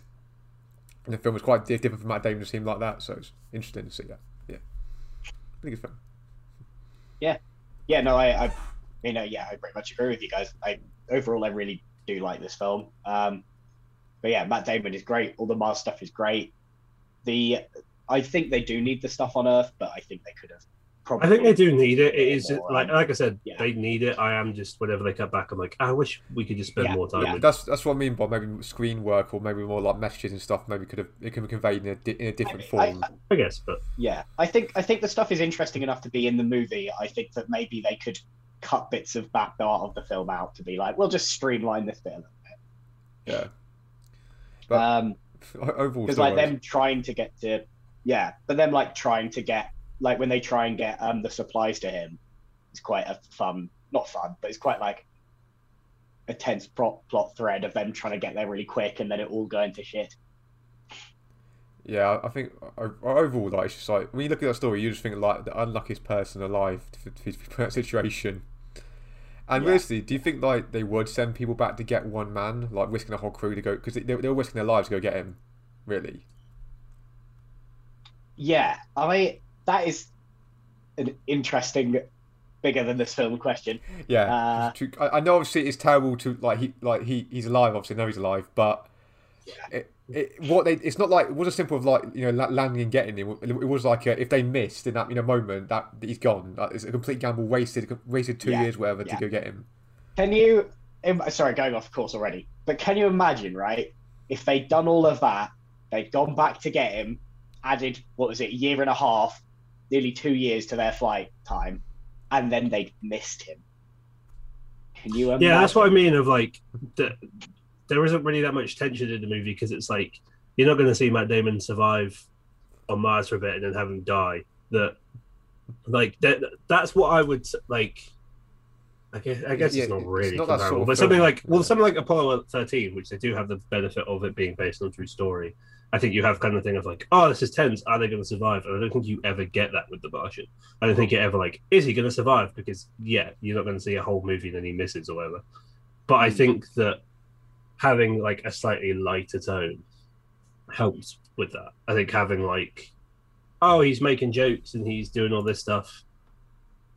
And the film was quite different from Matt Damon to seem like that, so it's interesting to see that. Yeah. Pretty good film. Yeah, yeah, no, I, I, you know, yeah, I pretty much agree with you guys. I overall, I really do like this film. Um, but yeah, Matt Damon is great. All the Mars stuff is great. The, I think they do need the stuff on Earth, but I think they could have. Probably I think they do need it. It is more, like like I said, yeah. they need it. I am just whenever they cut back, I'm like, I wish we could just spend Yeah, more time yeah. with. That's that's what I mean by maybe screen work or maybe more like messages and stuff. Maybe could have it can be conveyed in a, di- in a different I- form. I guess, but Yeah, I think I think the stuff is interesting enough to be in the movie. I think that maybe they could cut bits of that part of the film out to be like, we'll just streamline this bit a little bit. yeah, But- Um, overall, because like works. them trying to get to yeah but them like trying to get like when they try and get um the supplies to him it's quite a fun not fun but it's quite like a tense plot plot thread of them trying to get there really quick and then it all going to shit Yeah, I think overall, like it's just like when you look at that story, you just think like the unluckiest person alive to, to, to be in that situation. And Yeah. realistically, do you think like they would send people back to get one man, like risking a whole crew to go? Because they, they were risking their lives to go get him. Really? yeah i that is an interesting bigger than this film question Yeah. Uh, I, know obviously it's terrible to like he like he he's alive. Obviously, no, he's alive, but Yeah. it, it, what they it's not like it wasn't simple of like you know landing and getting him. It, it was like uh if they missed in that you know moment that he's gone. Like, it's a complete gamble, wasted wasted two Yeah, years whatever yeah. to go get him. Can you? Sorry, going off course already. But can you imagine, right? If they'd done all of that, they'd gone back to get him, added what was it, a year and a half, nearly two years to their flight time, and then they'd missed him. Can you imagine? yeah, that's what I mean. Of like, the, there isn't really that much tension in the movie because it's like you're not going to see Matt Damon survive on Mars for a bit and then have him die. That, like, that that's what I would like. I guess, I guess Yeah, it's not it's really not that sort of but something like well, something like Apollo 13, which they do have the benefit of it being based on a true story. I think you have kind of thing of like, oh, this is tense. Are they going to survive? And I don't think you ever get that with the Martian. I don't think you ever like, is he going to survive? Because yeah, you're not going to see a whole movie and then he misses or whatever. But I hmm. think that having like a slightly lighter tone helps with that. I think having like, oh, he's making jokes and he's doing all this stuff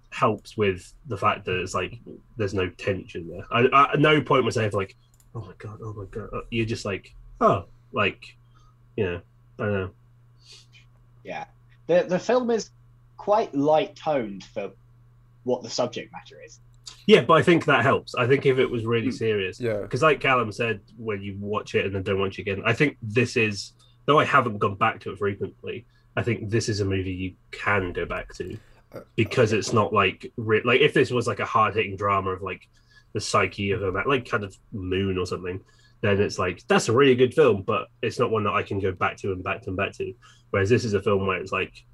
helps with the fact that it's like there's no tension there. I, I, at no point was I ever like, oh my god, oh my god. Uh, you're just like, oh, like, you know, I don't know. Yeah. The the film is quite light toned for what the subject matter is. Yeah, but I think that helps. I think if it was really Hmm. serious, Yeah. because like Callum said, when you watch it and then don't watch it again, I think this is though I haven't gone back to it frequently. I think this is a movie you can go back to Uh, because it's not like like if this was like a hard hitting drama of like the psyche of a man, like kind of Moon or something, then it's like that's a really good film, but it's not one that I can go back to and back to and back to. Whereas this is a film where it's like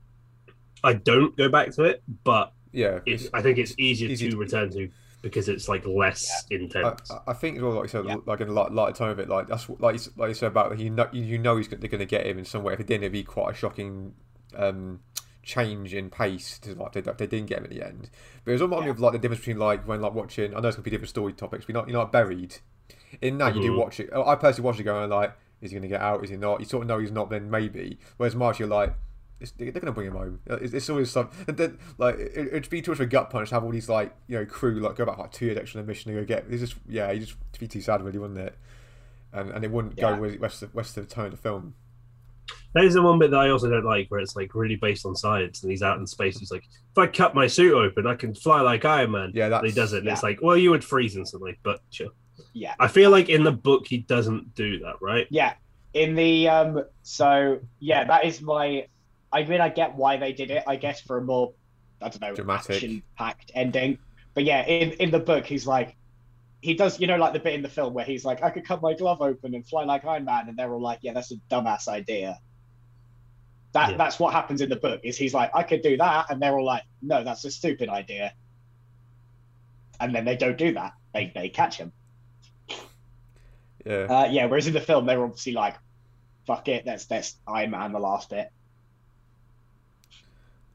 I don't go back to it, but Yeah. it, I think it's easier to to- return to because it's like less I, intense. I- I think as well, like you said, Yeah. like in a light, lighter tone of it, like that's what- like you, like you said about you know you know he's, they're going to get him in some way. If it didn't, it'd be quite a shocking um, change in pace. To like they, they didn't get him at the end, but it was reminded me of like the difference between like when like watching. I know it's going to be different story topics, but not you're not buried. In that, you do Mhm. watch it. I personally watch it going like, is he going to get out? Is he not? You sort of know he's not. Then maybe. Whereas March, you're like. It's, they're going to bring him home. It's, it's always some. And then, like it, it'd be too much of a gut punch to have all these like you know crew like go back like two years extra on a mission to go get. It's just yeah, you just to be too sad really, wouldn't it? And and it wouldn't Yeah. go with rest of rest of the tone of the film. That is the one bit that I also don't like, where it's like really based on science, and he's out in space. He's like, if I cut my suit open, I can fly like Iron Man. Yeah, that he does it, and it's like, well, you would freeze instantly, but sure. Yeah. I feel like in the book he doesn't do that, right? Yeah. In the um so yeah, that is my I mean I get why they did it, I guess for a more I don't know Dramatic. action packed ending. But yeah, in, in the book he's like he does you know like the bit in the film where he's like, I could cut my glove open and fly like Iron Man and they're all like, Yeah, that's a dumbass idea. That Yeah. that's what happens in the book, is he's like, I could do that, and they're all like, No, that's a stupid idea. And then they don't do that. They they catch him. Yeah, Uh, yeah, whereas in the film they're obviously like, fuck it, that's that's Iron Man the last bit.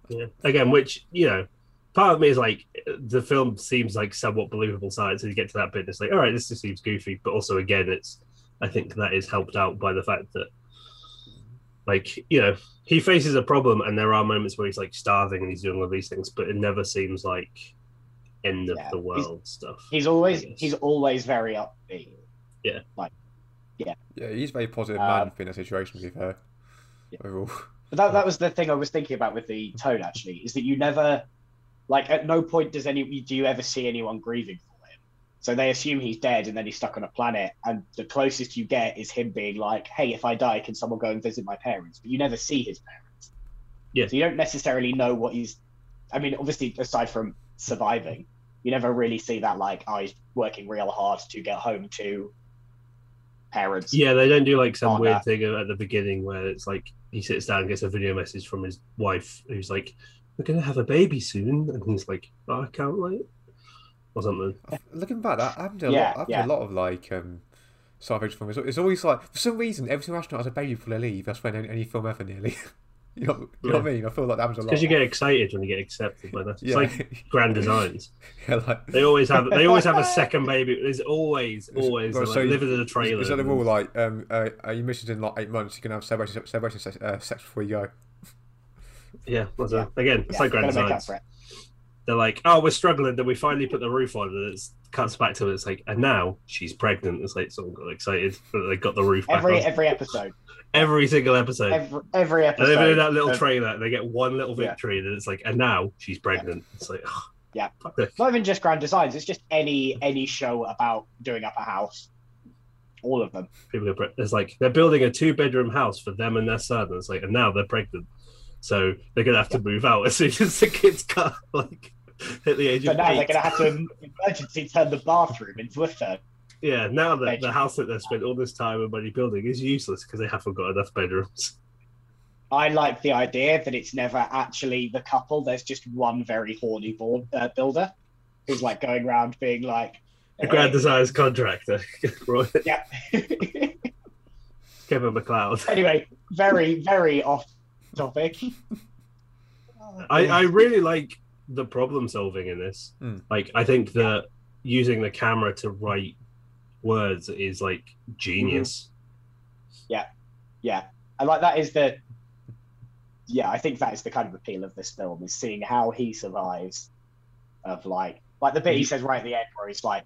Yeah. Again, which you know, part of me is like, the film seems like somewhat believable science, and you get to that bit, and it's like, all right, this just seems goofy, but also again, it's, I think that is helped out by the fact that like you know he faces a problem and there are moments where he's like starving and he's doing all these things but it never seems like end of Yeah, the he's- world stuff He's always he's always very upbeat. Yeah, Like, yeah. Yeah, he's a very positive Um, man in that situation. To be fair, Yeah. overall. But that that was the thing I was thinking about with the tone actually, is that you never like at no point does any do you ever see anyone grieving for him. So they assume he's dead and then he's stuck on a planet, and the closest you get is him being like, Hey, if I die, can someone go and visit my parents? But you never see his parents. Yeah. So you don't necessarily know what he's I mean, obviously aside from surviving, you never really see that like, oh he's working real hard to get home to parents. yeah they don't do like some weird no. thing at the beginning where it's like he sits down and gets a video message from his wife who's like we're gonna have a baby soon and he's like oh, i can't wait or something Looking back, that happened to a Yeah, lot. Happened yeah. to a lot of like um, science fiction films. It's always like for some reason every single astronaut has a baby before they leave. That's when any, any film ever nearly. you know, you know what I mean? I feel like that happens a lot. because you get excited when you get accepted by that it's yeah, like grand designs yeah, like they always have they always have a second baby there's always always Well, they're, so like, living in a trailer Is that the rule? Like, um, uh, uh, you missions in like eight months, you can have celebration, celebration sex, uh, sex before you go. yeah, that's Yeah. Again it's Yeah, like grand gotta designs they're like, oh, we're struggling. Then we finally put the roof on, and it cuts back to it. It's like, and now she's pregnant. It's like someone got excited that they got the roof back Every on. every episode. Every single episode. Every every and episode. even in that little of- trailer, they get one little Yeah. victory, and then it's like, and now she's pregnant. It's like, oh, Yeah. not even just grand designs it's just any any show about doing up a house all of them people get pre- it's like they're building a two bedroom house for them and their son. And it's like, and now they're pregnant, so they're gonna have to move out as soon as the kids cut like hit the age so of now they're going to have to emergency turn the bathroom into a third Yeah, now that the house that they've spent all this time and money building is useless because they haven't got enough bedrooms. i like the idea that it's never actually the couple there's just one very horny board, uh, builder who's like going around being like The grand designs contractor, Roy- yeah Kevin McCloud. anyway very very off topic I, I really like the problem solving in this. Hmm. Like, I think that using the camera to write words is like genius. Mm-hmm. yeah. I like that is the yeah i think that is the kind of appeal of this film is seeing how he survives of like like the bit he mm-hmm. says right at the end where he's like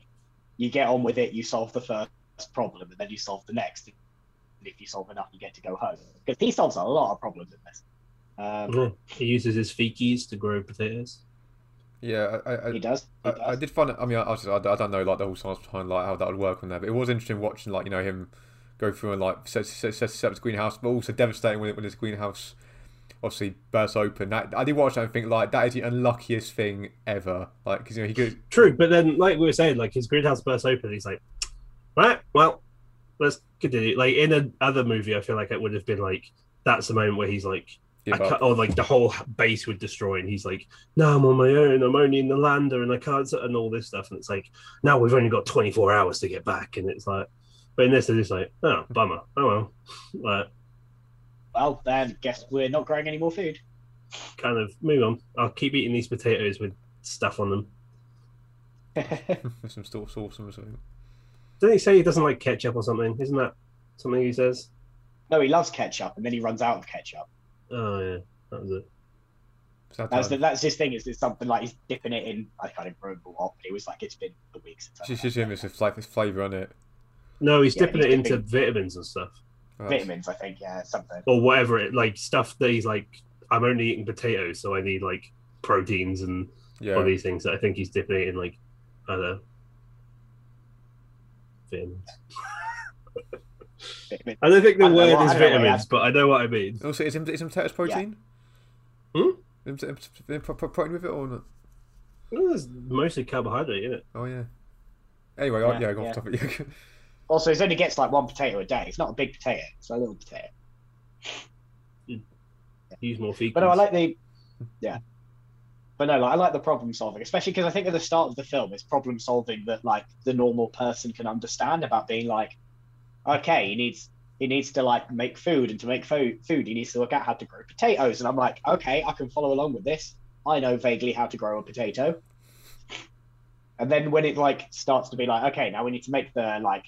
you get on with it you solve the first problem and then you solve the next and if you solve enough you get to go home. Because he solves a lot of problems in this. Um, mm-hmm. He uses his fikis to grow potatoes. Yeah, I, I, he does, he I, does. I did find it. I mean, I, I, just, I, I don't know like the whole science behind like how that would work on there, but it was interesting watching like you know him go through and like set, set, set, set up his greenhouse, but also devastating when, it, when his greenhouse obviously bursts open. That I did watch that and think like that is the unluckiest thing ever. Like because you know he could True, but then, like we were saying, like his greenhouse bursts open. He's like, right, well, let's continue. Like in another movie, I feel like it would have been like that's the moment where he's like, I give up. can't, or like the whole base would destroy, and he's like, "No, I'm on my own. I'm only in the lander, and I can't," and all this stuff. And it's like, now we've only got 24 hours to get back, and it's like, but in this, it's just like, oh, bummer. Oh well, like, well then guess we're not growing any more food kind of move on. I'll keep eating these potatoes with stuff on them. with some sauce sauce or something. Didn't he say he doesn't like ketchup or something? Isn't that something he says? no he loves ketchup and then he runs out of ketchup Oh yeah, that was it. That's the, that's his thing. Is it's something like he's dipping it in. I can't even remember what, but it was like it's been a week since. I She's had just giving us a flavor, flavour on it. No, he's Yeah, dipping he's it into vitamins and stuff, Oh, vitamins. I think yeah, something. or whatever it like stuff that he's like. I'm only eating potatoes, so I need like proteins and all these things. That I think he's dipping it in like I don't know. Vitamins. Vitamin. I don't think the I word what- is I don't know what he vitamins, has. but I know what I mean. Also, is, is some potatoes protein? Hmm? Is is- is pro- pro- protein with it or not? Well, it's mostly carbohydrate, isn't it? Oh yeah. Anyway, yeah, Yeah, yeah go yeah. off topic. Also, he only gets like one potato a day. It's not a big potato. It's a little potato. Use more fecals. But no, I like the yeah. But no, like, I like the problem solving, especially because I think at the start of the film, it's problem solving that like the normal person can understand about being like, okay, he needs he needs to like make food, and to make food, food he needs to look out how to grow potatoes. And I'm like, okay, I can follow along with this. I know vaguely how to grow a potato. And then when it like starts to be like, okay, now we need to make the like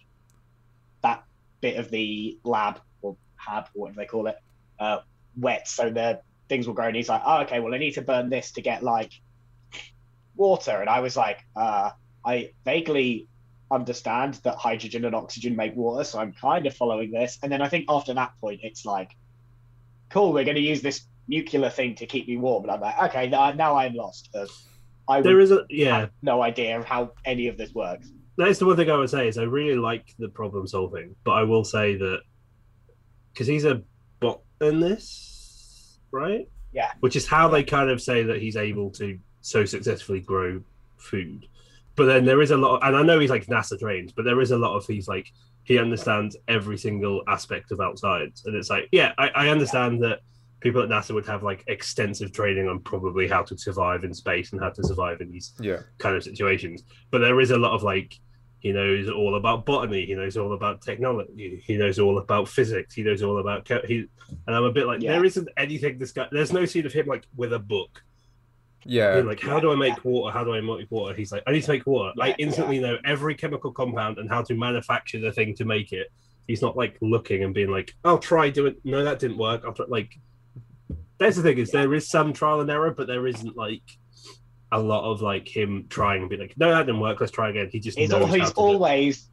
that bit of the lab or hab or whatever they call it uh, wet, so the things will grow. And he's like, oh, okay, well, I need to burn this to get like water. And I was like, uh, I vaguely understand that hydrogen and oxygen make water, so I'm kind of following this. And then I think after that point, it's like, cool, we're going to use this nuclear thing to keep me warm. And I'm like, okay, now, I'm lost. Uh, I There is a yeah. no idea of how any of this works. That is the one thing I would say is I really like the problem solving, but I will say that because he's a bot in this, right? Yeah. Which is how they kind of say that he's able to so successfully grow food. But then there is a lot, of, and I know he's like NASA trained, but there is a lot of he's like he understands every single aspect of outside, and it's like, yeah, I, I understand that people at NASA would have like extensive training on probably how to survive in space and how to survive in these Yeah. kind of situations. But there is a lot of like he knows all about botany, he knows all about technology, he knows all about physics, he knows all about che- he. And I'm a bit like, Yeah. there isn't anything this guy. There's no scene of him like with a book. Yeah. Being like, how do I make water? How do I make water? He's like, I need to make water. I Yeah, instantly know every chemical compound and how to manufacture the thing to make it. He's not like looking and being like, I'll try doing. No, that didn't work. I'll try like. That's the thing is there is some trial and error, but there isn't like a lot of like him trying and being like, no, that didn't work. Let's try again. He just He's, knows al- how he's to do always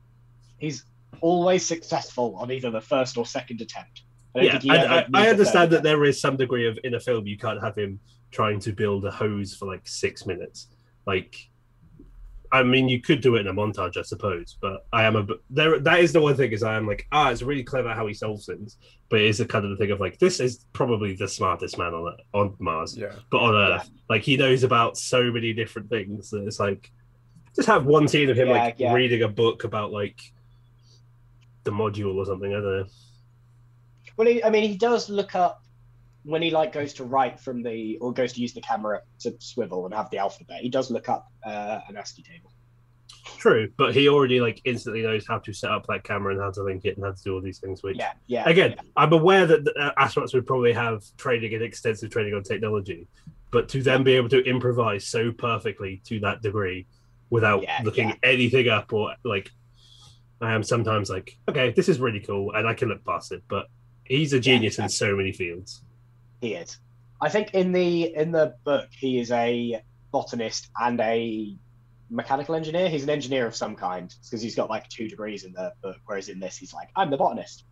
he's always successful on either the first or second attempt. I yeah, think he and ever I, needs I a understand that there is some degree of in a film you can't have him trying to build a hose for like six minutes. Like, I mean, you could do it in a montage, I suppose, but I am a there. That is the one thing is I am like, ah, it's really clever how he solves things, but it is a kind of the thing of like, this is probably the smartest man on on Mars, Yeah. but on Earth, like he knows about so many different things that it's like, just have one scene of him Yeah, like yeah. reading a book about like the module or something. I don't know. Well, I mean, he does look up when he like goes to write from the or goes to use the camera to swivel and have the alphabet. He does look up uh, an ASCII table. True, but he already like instantly knows how to set up that camera and how to link it and how to do all these things. Which Yeah, yeah. again, yeah. I'm aware that the, uh, astronauts would probably have training and extensive training on technology, but to then be able to improvise so perfectly to that degree without Yeah, looking yeah. anything up or like, I am sometimes like, okay, this is really cool and I can look past it, but he's a genius in so many fields. He is. I think in the in the book he is a botanist and a mechanical engineer. He's an engineer of some kind because he's got like two degrees in the book, whereas in this he's like, I'm the botanist.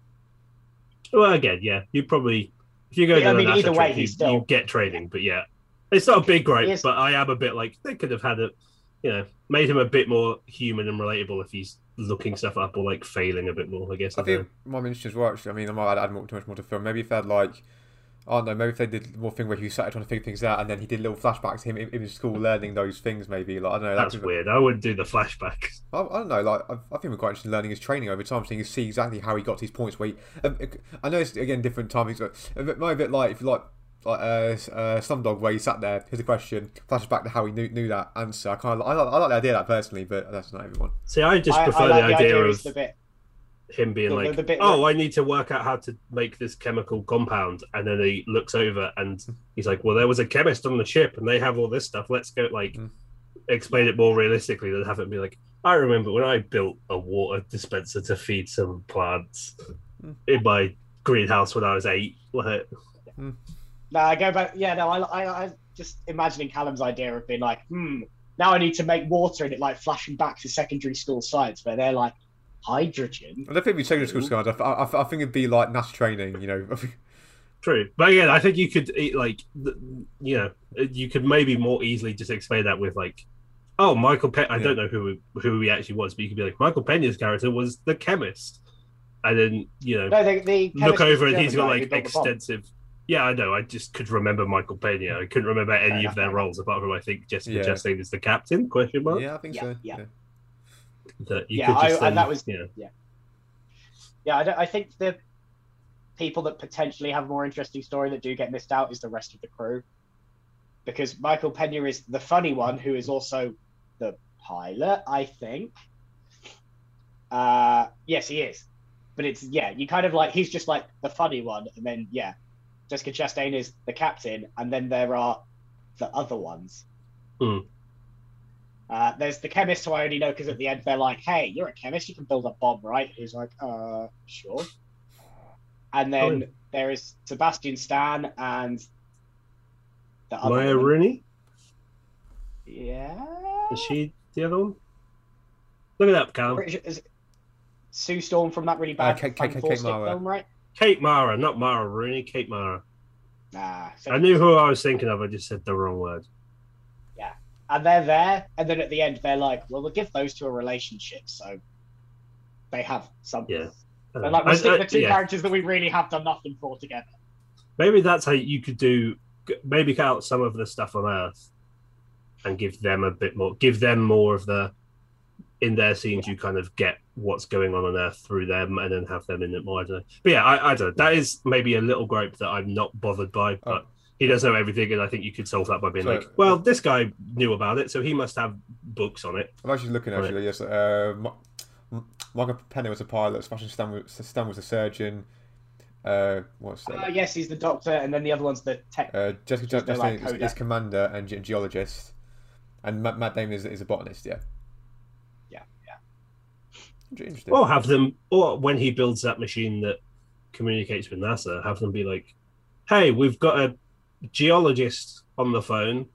Well, again, yeah, you probably if you go Yeah, to I mean, either way, trip, you, he's still- you get training, but yeah, it's not a big gripe, is- but I am a bit like they could have had it, you know, made him a bit more human and relatable if he's looking stuff up or like failing a bit more. I guess. I, I don't think might be interesting as well. Actually, I mean, I might add more, too much more to film. Maybe if they had like, I don't know, maybe if they did more thing where he sat trying to figure things out, and then he did little flashbacks to him in, in school learning those things. Maybe like I don't know. know. that that's could- weird. I wouldn't do the flashback. I, I don't know. Like I, I think we're quite interested in learning his training over time, so you can see exactly how he got to these points. Where he, um, I know it's again different timings, but a bit, maybe a bit like if you like. Like uh, uh, Slumdog, where he sat there, here's a question, flashes back to how he knew, knew that answer. I kind of, I, like- I like the idea of that personally, but that's not everyone. See, I just I, prefer I like the idea is of the bit. Him being the- like, the bit "Oh, I need to work out how to make this chemical compound," and then he looks over and he's like, "Well, there was a chemist on the ship, and they have all this stuff. Let's go like Mm. explain it more realistically than have it be like." I remember when I built a water dispenser to feed some plants Mm. in my greenhouse when I was eight. Like, No, I go back. Yeah, no, I, I, I just imagining Callum's idea of being like, hmm, now I need to make water, and it like flashing back to secondary school science, where they're like, hydrogen. I don't think it'd be secondary school scars. I, I, I think it'd be like NASA training. You know, True, but again, I think you could eat like you know you could maybe more easily just explain that with like, oh, Michael Pe- I Yeah. don't know who who he actually was, but you could be like Michael Pena's character was the chemist, and then you know No, the, the look over and he's got like built the bomb. extensive. Yeah, I know. I just could remember Michael Pena. I couldn't remember any Fair of their roles apart from I think Jessica Yeah. Chastain is the captain? Question mark. yeah, I think Yeah, so. yeah. That you Yeah, could I- just and then, that was- you know, Yeah, I, don't, I think the people that potentially have a more interesting story that do get missed out is the rest of the crew, because Michael Pena is the funny one who is also the pilot, I think. Uh, yes, he is, but it's yeah, you kind of like he's just like the funny one, and then yeah, Jessica Chastain is the captain, and then there are the other ones. Hmm. Uh, there's the chemist who I only know because at the end they're like, "Hey, you're a chemist. You can build a bomb, right?" He's like, "Uh, sure." And then there is Sebastian Stan and the other Maya woman. Rooney Yeah. is she the other one? Look it up, Callum. Pretty is it Sue Storm from that really bad Kate- Fan Kate- Kate Four stick Mara. film, right? Kate Mara, not Mara Rooney. Kate Mara. Nah. so- I knew who I was thinking of. I just said the wrong word. And they're there, and then at the end they're like, "Well, we'll give those to a relationship." So they have something. Yeah. I They're like, we'll stick I- I- the two yeah. characters that we really have done nothing for together. Maybe that's how you could do. Maybe cut out some of the stuff on Earth, and give them a bit more. Give them more of the. In their scenes, you kind of get what's going on on Earth through them, and then have them in it more. I don't know. But yeah, I, I don't. know. That is maybe a little gripe that I'm not bothered by, oh. but. He does know everything, and I think you could solve that by being So- like, "Well, this guy knew about it, so he must have books on it." I'm actually looking Right. actually. Yes, uh, Ma- Michael Pena was a pilot. Sebastian Stan was, Stan was a surgeon. Uh, what's Uh, that? yes, he's the doctor, and then the other one's the tech. Uh, Jessica Just the, Chastain like, is, is commander and ge- geologist, and Matt, Matt Damon is, is a botanist. Yeah. Yeah, yeah. Interesting. Or have them, or when he builds that machine that communicates with NASA, have them be like, "Hey, we've got a geologist on the phone.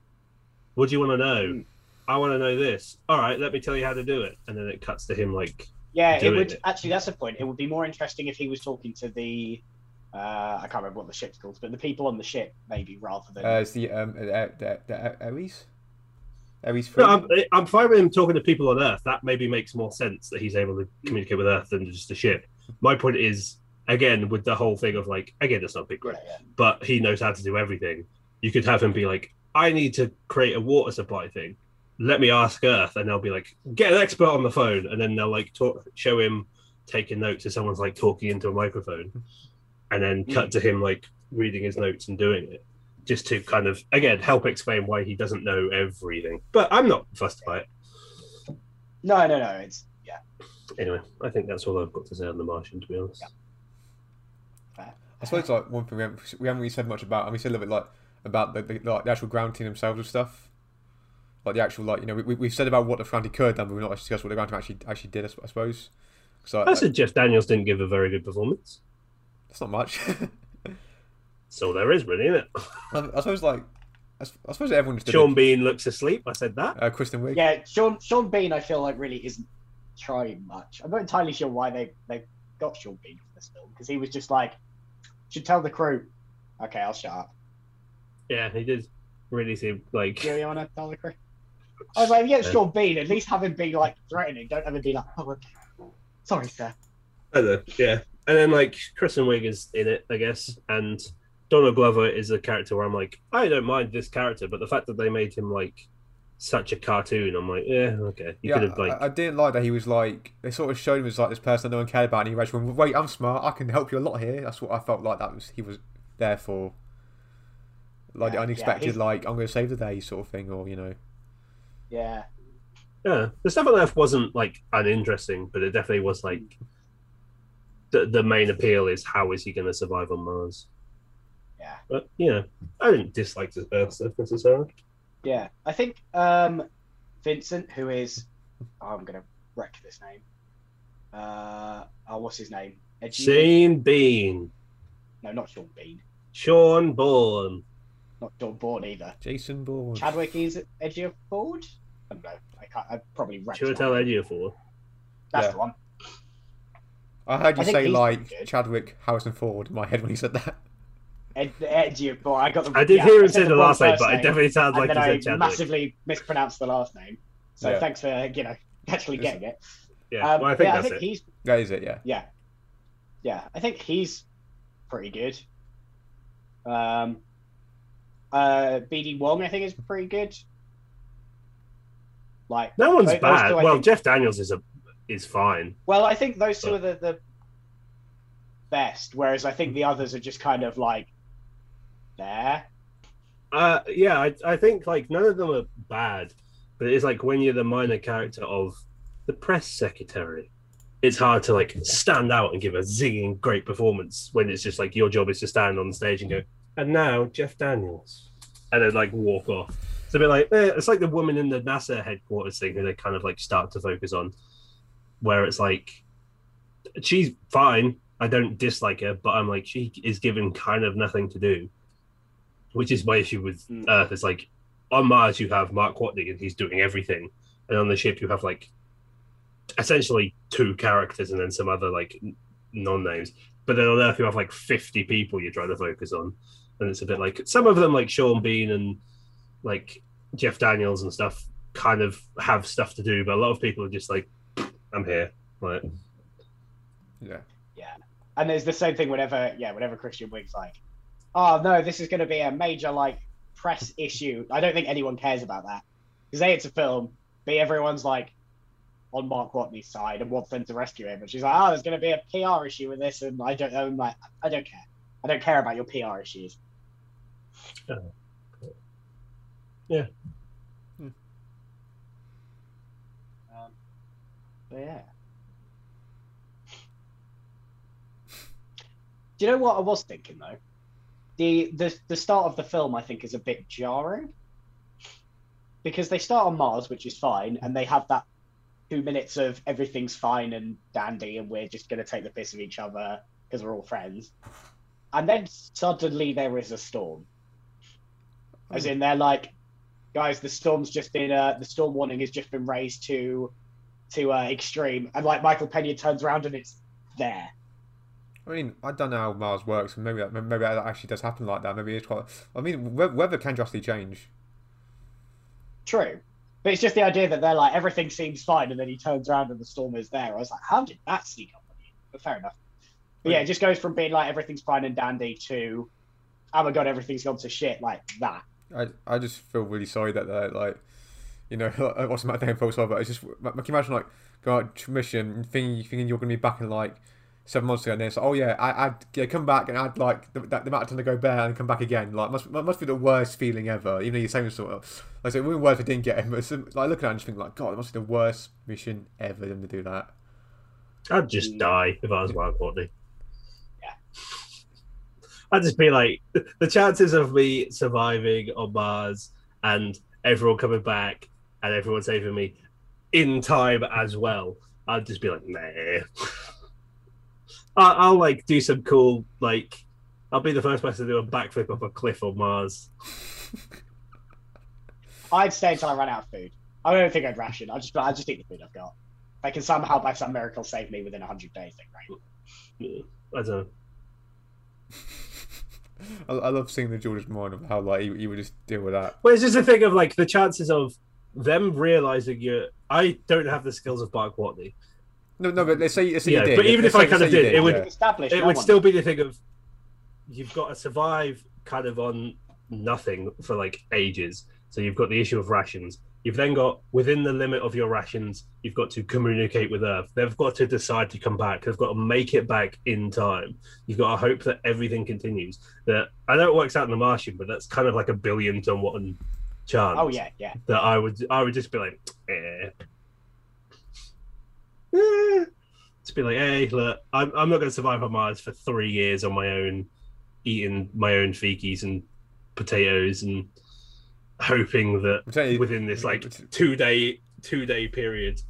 What do you want to know? Hmm. I want to know this. All right, let me tell you how to do it." And then it cuts to him like, yeah, it would it. actually. That's the point. It would be more interesting if he was talking to the. Uh, I can't remember what the ship's called, but the people on the ship, maybe rather than. Uh, it's the um, uh, the, the Ares. Ares no. I'm, I'm fine with him talking to people on Earth. That maybe makes more sense that he's able to communicate with Earth than just a ship. My point is, again, with the whole thing of like, again, that's not big yeah, gripe. yeah. but he knows how to do everything. You could have him be like, I need to create a water supply thing. Let me ask Earth, and they'll be like, get an expert on the phone, and then they'll like talk, show him taking notes as someone's like talking into a microphone, and then mm. cut to him like reading his notes and doing it, just to kind of again help explain why he doesn't know everything. But I'm not fussed by it. No, no, no. It's yeah. Anyway, I think that's all I've got to say on the Martian, to be honest. I suppose like one thing we haven't, we haven't really said much about. and we said a little bit like about the, the like the actual ground team themselves and stuff. Like the actual like you know we we- we've said about what the ground team could have done, but we've not actually discussed what the ground team actually actually did. I suppose. So I said Jeff Daniels didn't give a very good performance. that's not much. So there is really, isn't it? I, I suppose like I suppose everyone just Sean. Bean looks asleep. I said that. Uh, Kristen Wiig. Yeah, Sean Sean Bean, I feel like really isn't trying much. I'm not entirely sure why they they got Sean Bean for this film because he was just like, should tell the crew, okay, I'll shut up. Yeah, he did really seem like Do you want to tell the crew? I was like, yeah, it's Yeah. Bean. At least have him be like threatening. Don't have him be like, oh, okay, sorry, sir. I yeah. And then like Kristen Wiig is in it, I guess, and Donald Glover is a character where I'm like, I don't mind this character, but the fact that they made him like such a cartoon, I'm like, yeah, okay. You Yeah, could have like, I, I didn't like that he was like they sort of showed him as like this person that no one cared about, and he actually went, "Wait, I'm smart. I can help you a lot here." That's what I felt like that was he was there for, like Yeah, the unexpected, he's- like I'm going to save the day sort of thing, or you know, Yeah, yeah. The stuff on Earth wasn't like uninteresting, but it definitely was like the the main appeal is how is he going to survive on Mars? yeah, But you know, I didn't dislike the Earth stuff necessarily. Yeah. I think um, Vincent, who is, oh, I'm gonna wreck this name. Uh, oh, what's his name? Edgy- Shane Bean, No, not Sean Bean. Sean Bourne. Not John Bourne either. Jason Bourne. Chadwick is Edgy Ford. I don't know. I can't. I probably wrecked that. Chiwetel Ejiofor. That's Yeah. the one. I heard you I say like. Chadwick Harrison Ford in my head when you said that. Ed, Edgy Ford. I got the. I did yeah, hear him say the wrong last name, but it definitely sounds and like he then I said Chadwick. massively mispronounced the last name. So Yeah. thanks for you know actually It's- getting it. Yeah, Um, well, I think yeah, that's I think it. he's That is it, yeah. yeah, yeah. I think he's pretty good. Um, uh, BD Wong, I think is pretty good. Like No one's those- those bad. two, well, think- Jeff Daniels is a is fine. Well, I think those two But- are the, the best, whereas I think the others are just kind of like there. Uh, yeah, I, I think like none of them are bad, but it's like when you're the minor character of the press secretary, it's hard to like stand out and give a zinging great performance when it's just like your job is to stand on the stage and go, and now Jeff Daniels, and then like walk off. It's a bit like eh, it's like the woman in the NASA headquarters thing who they kind of like start to focus on, where it's like she's fine. I don't dislike her, but I'm like she is given kind of nothing to do, which is my issue with Mm. Earth. It's like on Mars you have Mark Watney and he's doing everything, and on the ship you have like essentially two characters and then some other like non-names. But then on Earth you have like 50 people you're trying to focus on, and it's a bit like some of them like Sean Bean and like Jeff Daniels and stuff kind of have stuff to do, but a lot of people are just like, I'm here. Like, Yeah. Yeah. And there's the same thing whenever, yeah, whenever Kristen Wiig's like, oh no, this is going to be a major like press issue. I don't think anyone cares about that because a it's a film, b everyone's like on Mark Watney's side and wants them to rescue him, and she's like, oh, there's going to be a PR issue with this, and I don't know, I'm like, I don't care. I don't care about your PR issues. Yeah. Hmm. Um, but yeah. Do you know what I was thinking though? The the the start of the film I think is a bit jarring. Because they start on Mars, which is fine, and they have that two minutes of everything's fine and dandy and we're just gonna take the piss of each other because we're all friends. And then suddenly there is a storm. As in they're like, guys, the storm's just been uh the storm warning has just been raised to to uh extreme and like Michael Pena turns around and it's there. I mean, I don't know how Mars works, and maybe that, maybe that actually does happen like that. Maybe it's quite. I mean, weather can drastically change. True. But it's just the idea that they're like everything seems fine, and then he turns around and the storm is there. I was like, how did that sneak up on you? But fair enough. But yeah, it just goes from being like everything's fine and dandy to, oh my god, everything's gone to shit like that. I I just feel really sorry that they're like, you know, what's about the matter? Feels sorry, but it's just. Can you imagine like going out to mission, thinking thinking you're going to be back in like seven months ago, and then it's like, oh yeah, I I'd yeah, come back and I'd like the, the, the amount of time to go bare and come back again. Like must must be the worst feeling ever. Even though you're saying sort of like so it would be worse if I didn't get him, but it's, like looking at it and just think like, God, it must be the worst mission ever them to do that. I'd just mm. die if I was Mark Watney. Yeah. I'd just be like, the chances of me surviving on Mars and everyone coming back and everyone saving me in time as well, I'd just be like, nah. I- I'll like do some cool, like, I'll be the first person to do a backflip off a cliff on Mars. I'd stay until I ran out of food. I don't think I'd ration. I just I just eat the food I've got. If I can somehow by some miracle save me within hundred days, then great. I don't know. I, I love seeing the George's mind of how like he, he would just deal with that. Well, it's just a thing of like the chances of them realizing you. I don't have the skills of Mark Watney. No, no, but let's say, let's say Yeah, you did. but even Let's if I kind of let's say you did, it would- yeah. It would still be the thing of you've got to survive kind of on nothing for like ages. So you've got the issue of rations. You've then got within the limit of your rations, you've got to communicate with Earth. They've got to decide to come back. They've got to make it back in time. You've got to hope that everything continues. That I know it works out in the Martian, but that's kind of like a billion to one chance. Oh yeah, yeah. That I would I would just be like, eh. Eh. Just be like, hey, look, I'm, I'm not going to survive on Mars for three years on my own, eating my own fikis and potatoes and hoping that you- within this like two day two day period,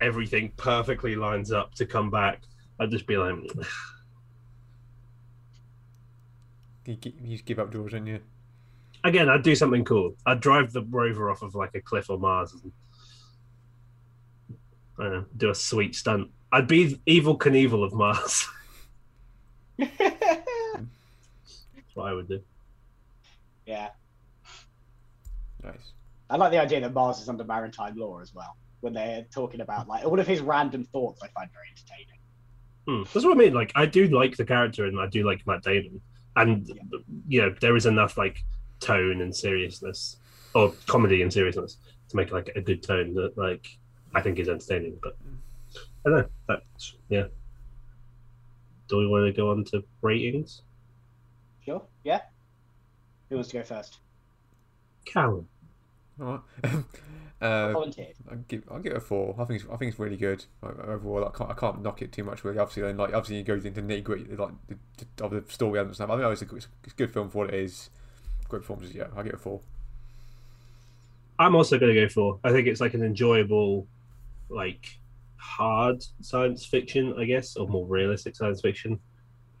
everything perfectly lines up to come back. I'd just be like, you, you give up George, don't you? again, I'd do something cool. I'd drive the rover off of like a cliff on Mars and I don't know, do a sweet stunt. I'd be Evel Knievel of Mars. That's what I would do. yeah. Nice. I like the idea that Mars is under maritime law as well. When they're talking about like all of his random thoughts, I find very entertaining. Hmm. That's what I mean. Like, I do like the character, and I do like Matt Damon, and you know, there is enough like tone and seriousness, or comedy and seriousness, to make like a good tone that like I think is entertaining. But I don't know. That's yeah. Do we want to go on to ratings? Sure. Yeah. Who wants to go first? Callum. All right. uh, I'll give I'll give it a four. I think it's, I think it's really good like, overall. I can't I can't knock it too much really. Obviously, then like obviously it goes into nitty gritty like the, the, of the story and stuff. I think it's a, good- it's a good film for what it is. Great performances. Yeah, I'll give it a four. I'm also going to go for. I think it's like an enjoyable, like hard science fiction, I guess, or more realistic science fiction.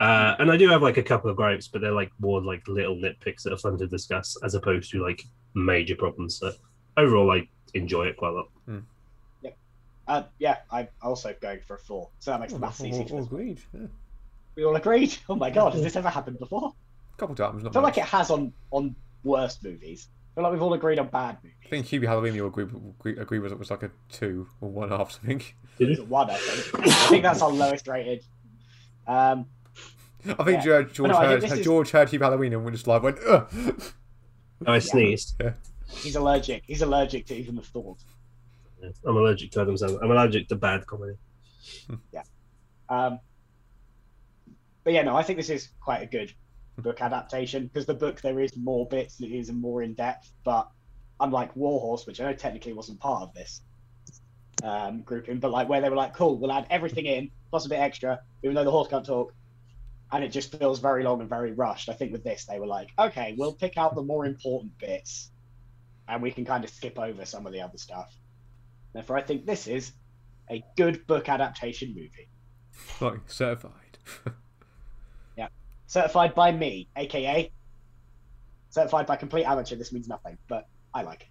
Uh, and I do have like a couple of gripes, but they're like more like little nitpicks that are fun to discuss as opposed to like major problems. So overall, I enjoy it quite a lot. Uh, yeah, I'm also going for a four, so that makes the maths all, easy. all, For all agreed. Yeah. We all agreed. Oh my god, has this ever happened before? A couple times, I not feel much. like it has on on worst movies. I feel like we've all agreed on bad movies. I think Hubie Halloween you agree, agree, agree was it was like a two or one and a half something. Did It's it? a one, I think. I think that's our lowest rated. Um, I think Yeah. George, George, no, I think heard, is- George heard Hubie Halloween and we just like went. Ugh. I sneezed. he's allergic. He's allergic to even the thought. I'm allergic to Adam Sandler. I'm allergic to bad comedy. Yeah. Um, but yeah, no, I think this is quite a good book adaptation because the book there is more bits that is more in depth. But unlike Warhorse, which I know technically wasn't part of this um, grouping, but like where they were like, cool, we'll add everything in plus a bit extra, even though the horse can't talk, and it just feels very long and very rushed. I think with this they were like, okay, we'll pick out the more important bits, and we can kind of skip over some of the other stuff. Therefore, I think this is a good book adaptation movie. like certified. certified by me, aka certified by complete amateur. This means nothing, but I like it.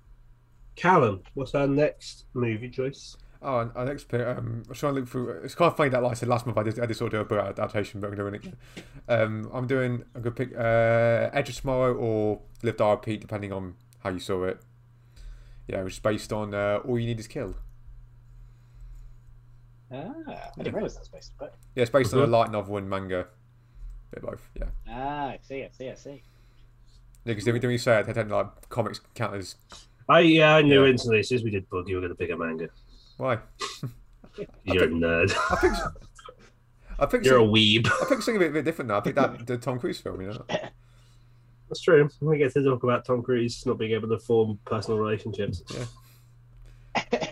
Callum, what's our next movie choice? Oh, and our next pick, um, I was trying to look through. It's kind of funny that, like I said last month, I did, I did sort of do a book adaptation, but I'm doing it. Um, I'm doing a good pick, uh, Edge of Tomorrow or Live Die Repeat, depending on how you saw it. Yeah, which is based on uh, All You Need Is Kill. Ah, I didn't realize that was based on a book. Yeah, it's based on Mhm. a light novel and manga. Bit of both, yeah. Ah, I see, I see, I see. Yeah, because didn't we say it, they don't like comics count as. I yeah, I knew Yeah. instantly as soon as we did book, you were going to pick a manga. Why? You're a nerd. I think. I picked, You're a some, weeb. I picked something a bit, a bit different now. I think that the Tom Cruise film, you know. That's true. We get to talk about Tom Cruise not being able to form personal relationships.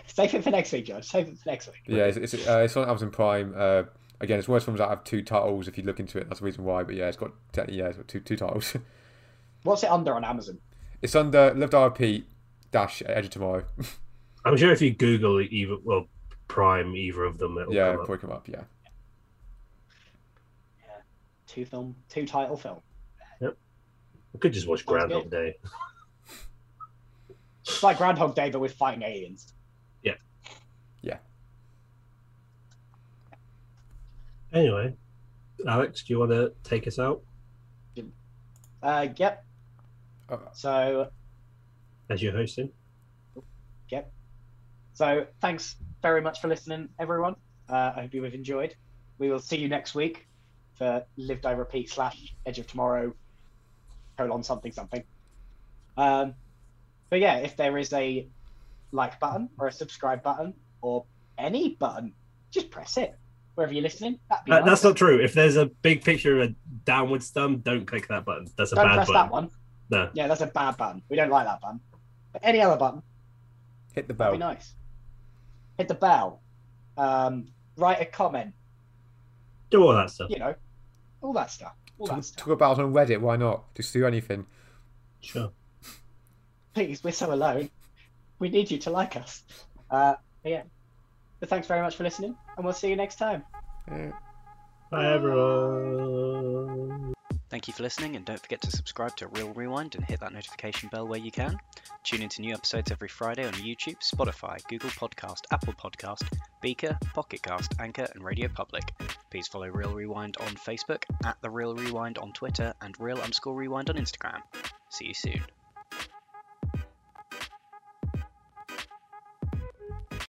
Save it for next week, George. Save it for next week. Yeah, it's it's, uh, it's on Amazon Prime. Uh, again, it's one of those films that have two titles. If you look into it, that's the reason why. But yeah, it's got yeah, it's got two two titles. What's it under on Amazon? it's under Live Die Repeat dash Edge of Tomorrow. I'm sure if you Google either, well, Prime, either of them, it'll yeah, come up. probably come up. Yeah, Two film, two title film. Yep. We could just watch Sounds Groundhog good. Day. It's like Groundhog Day, but with fighting aliens. Anyway, Alex, do you want to take us out Uh, yep. Uh, So, as you're hosting? yep. So, thanks very much for listening, everyone. Uh, I hope you have enjoyed. We will see you next week for Live Die Repeat slash Edge of Tomorrow colon something something. Um, but yeah, if there is a like button or a subscribe button or any button, just press it wherever you're listening. That'd be Uh, nice. that's not true. If there's a big picture of a downward thumb, don't click that button. That's a Don't bad press button. that one. No. Yeah, that's a bad button. We don't like that button. But any other button, hit the that'd bell. be nice. Hit the bell. Um, write a comment. Do all that stuff. You know, all that stuff. All Talk, that stuff. talk about it on Reddit. Why not? Just do anything. Sure. Please, we're so alone. We need you to like us. Uh, but yeah. But thanks very much for listening, and we'll see you next time. Bye, everyone. Thank you for listening, and don't forget to subscribe to Real Rewind and hit that notification bell where you can. Tune into new episodes every Friday on YouTube, Spotify, Google Podcast, Apple Podcast, Breaker, Pocket Cast, Anchor, and Radio Public. Please follow Real Rewind on Facebook, at The Real Rewind on Twitter, and Real underscore Rewind on Instagram. See you soon.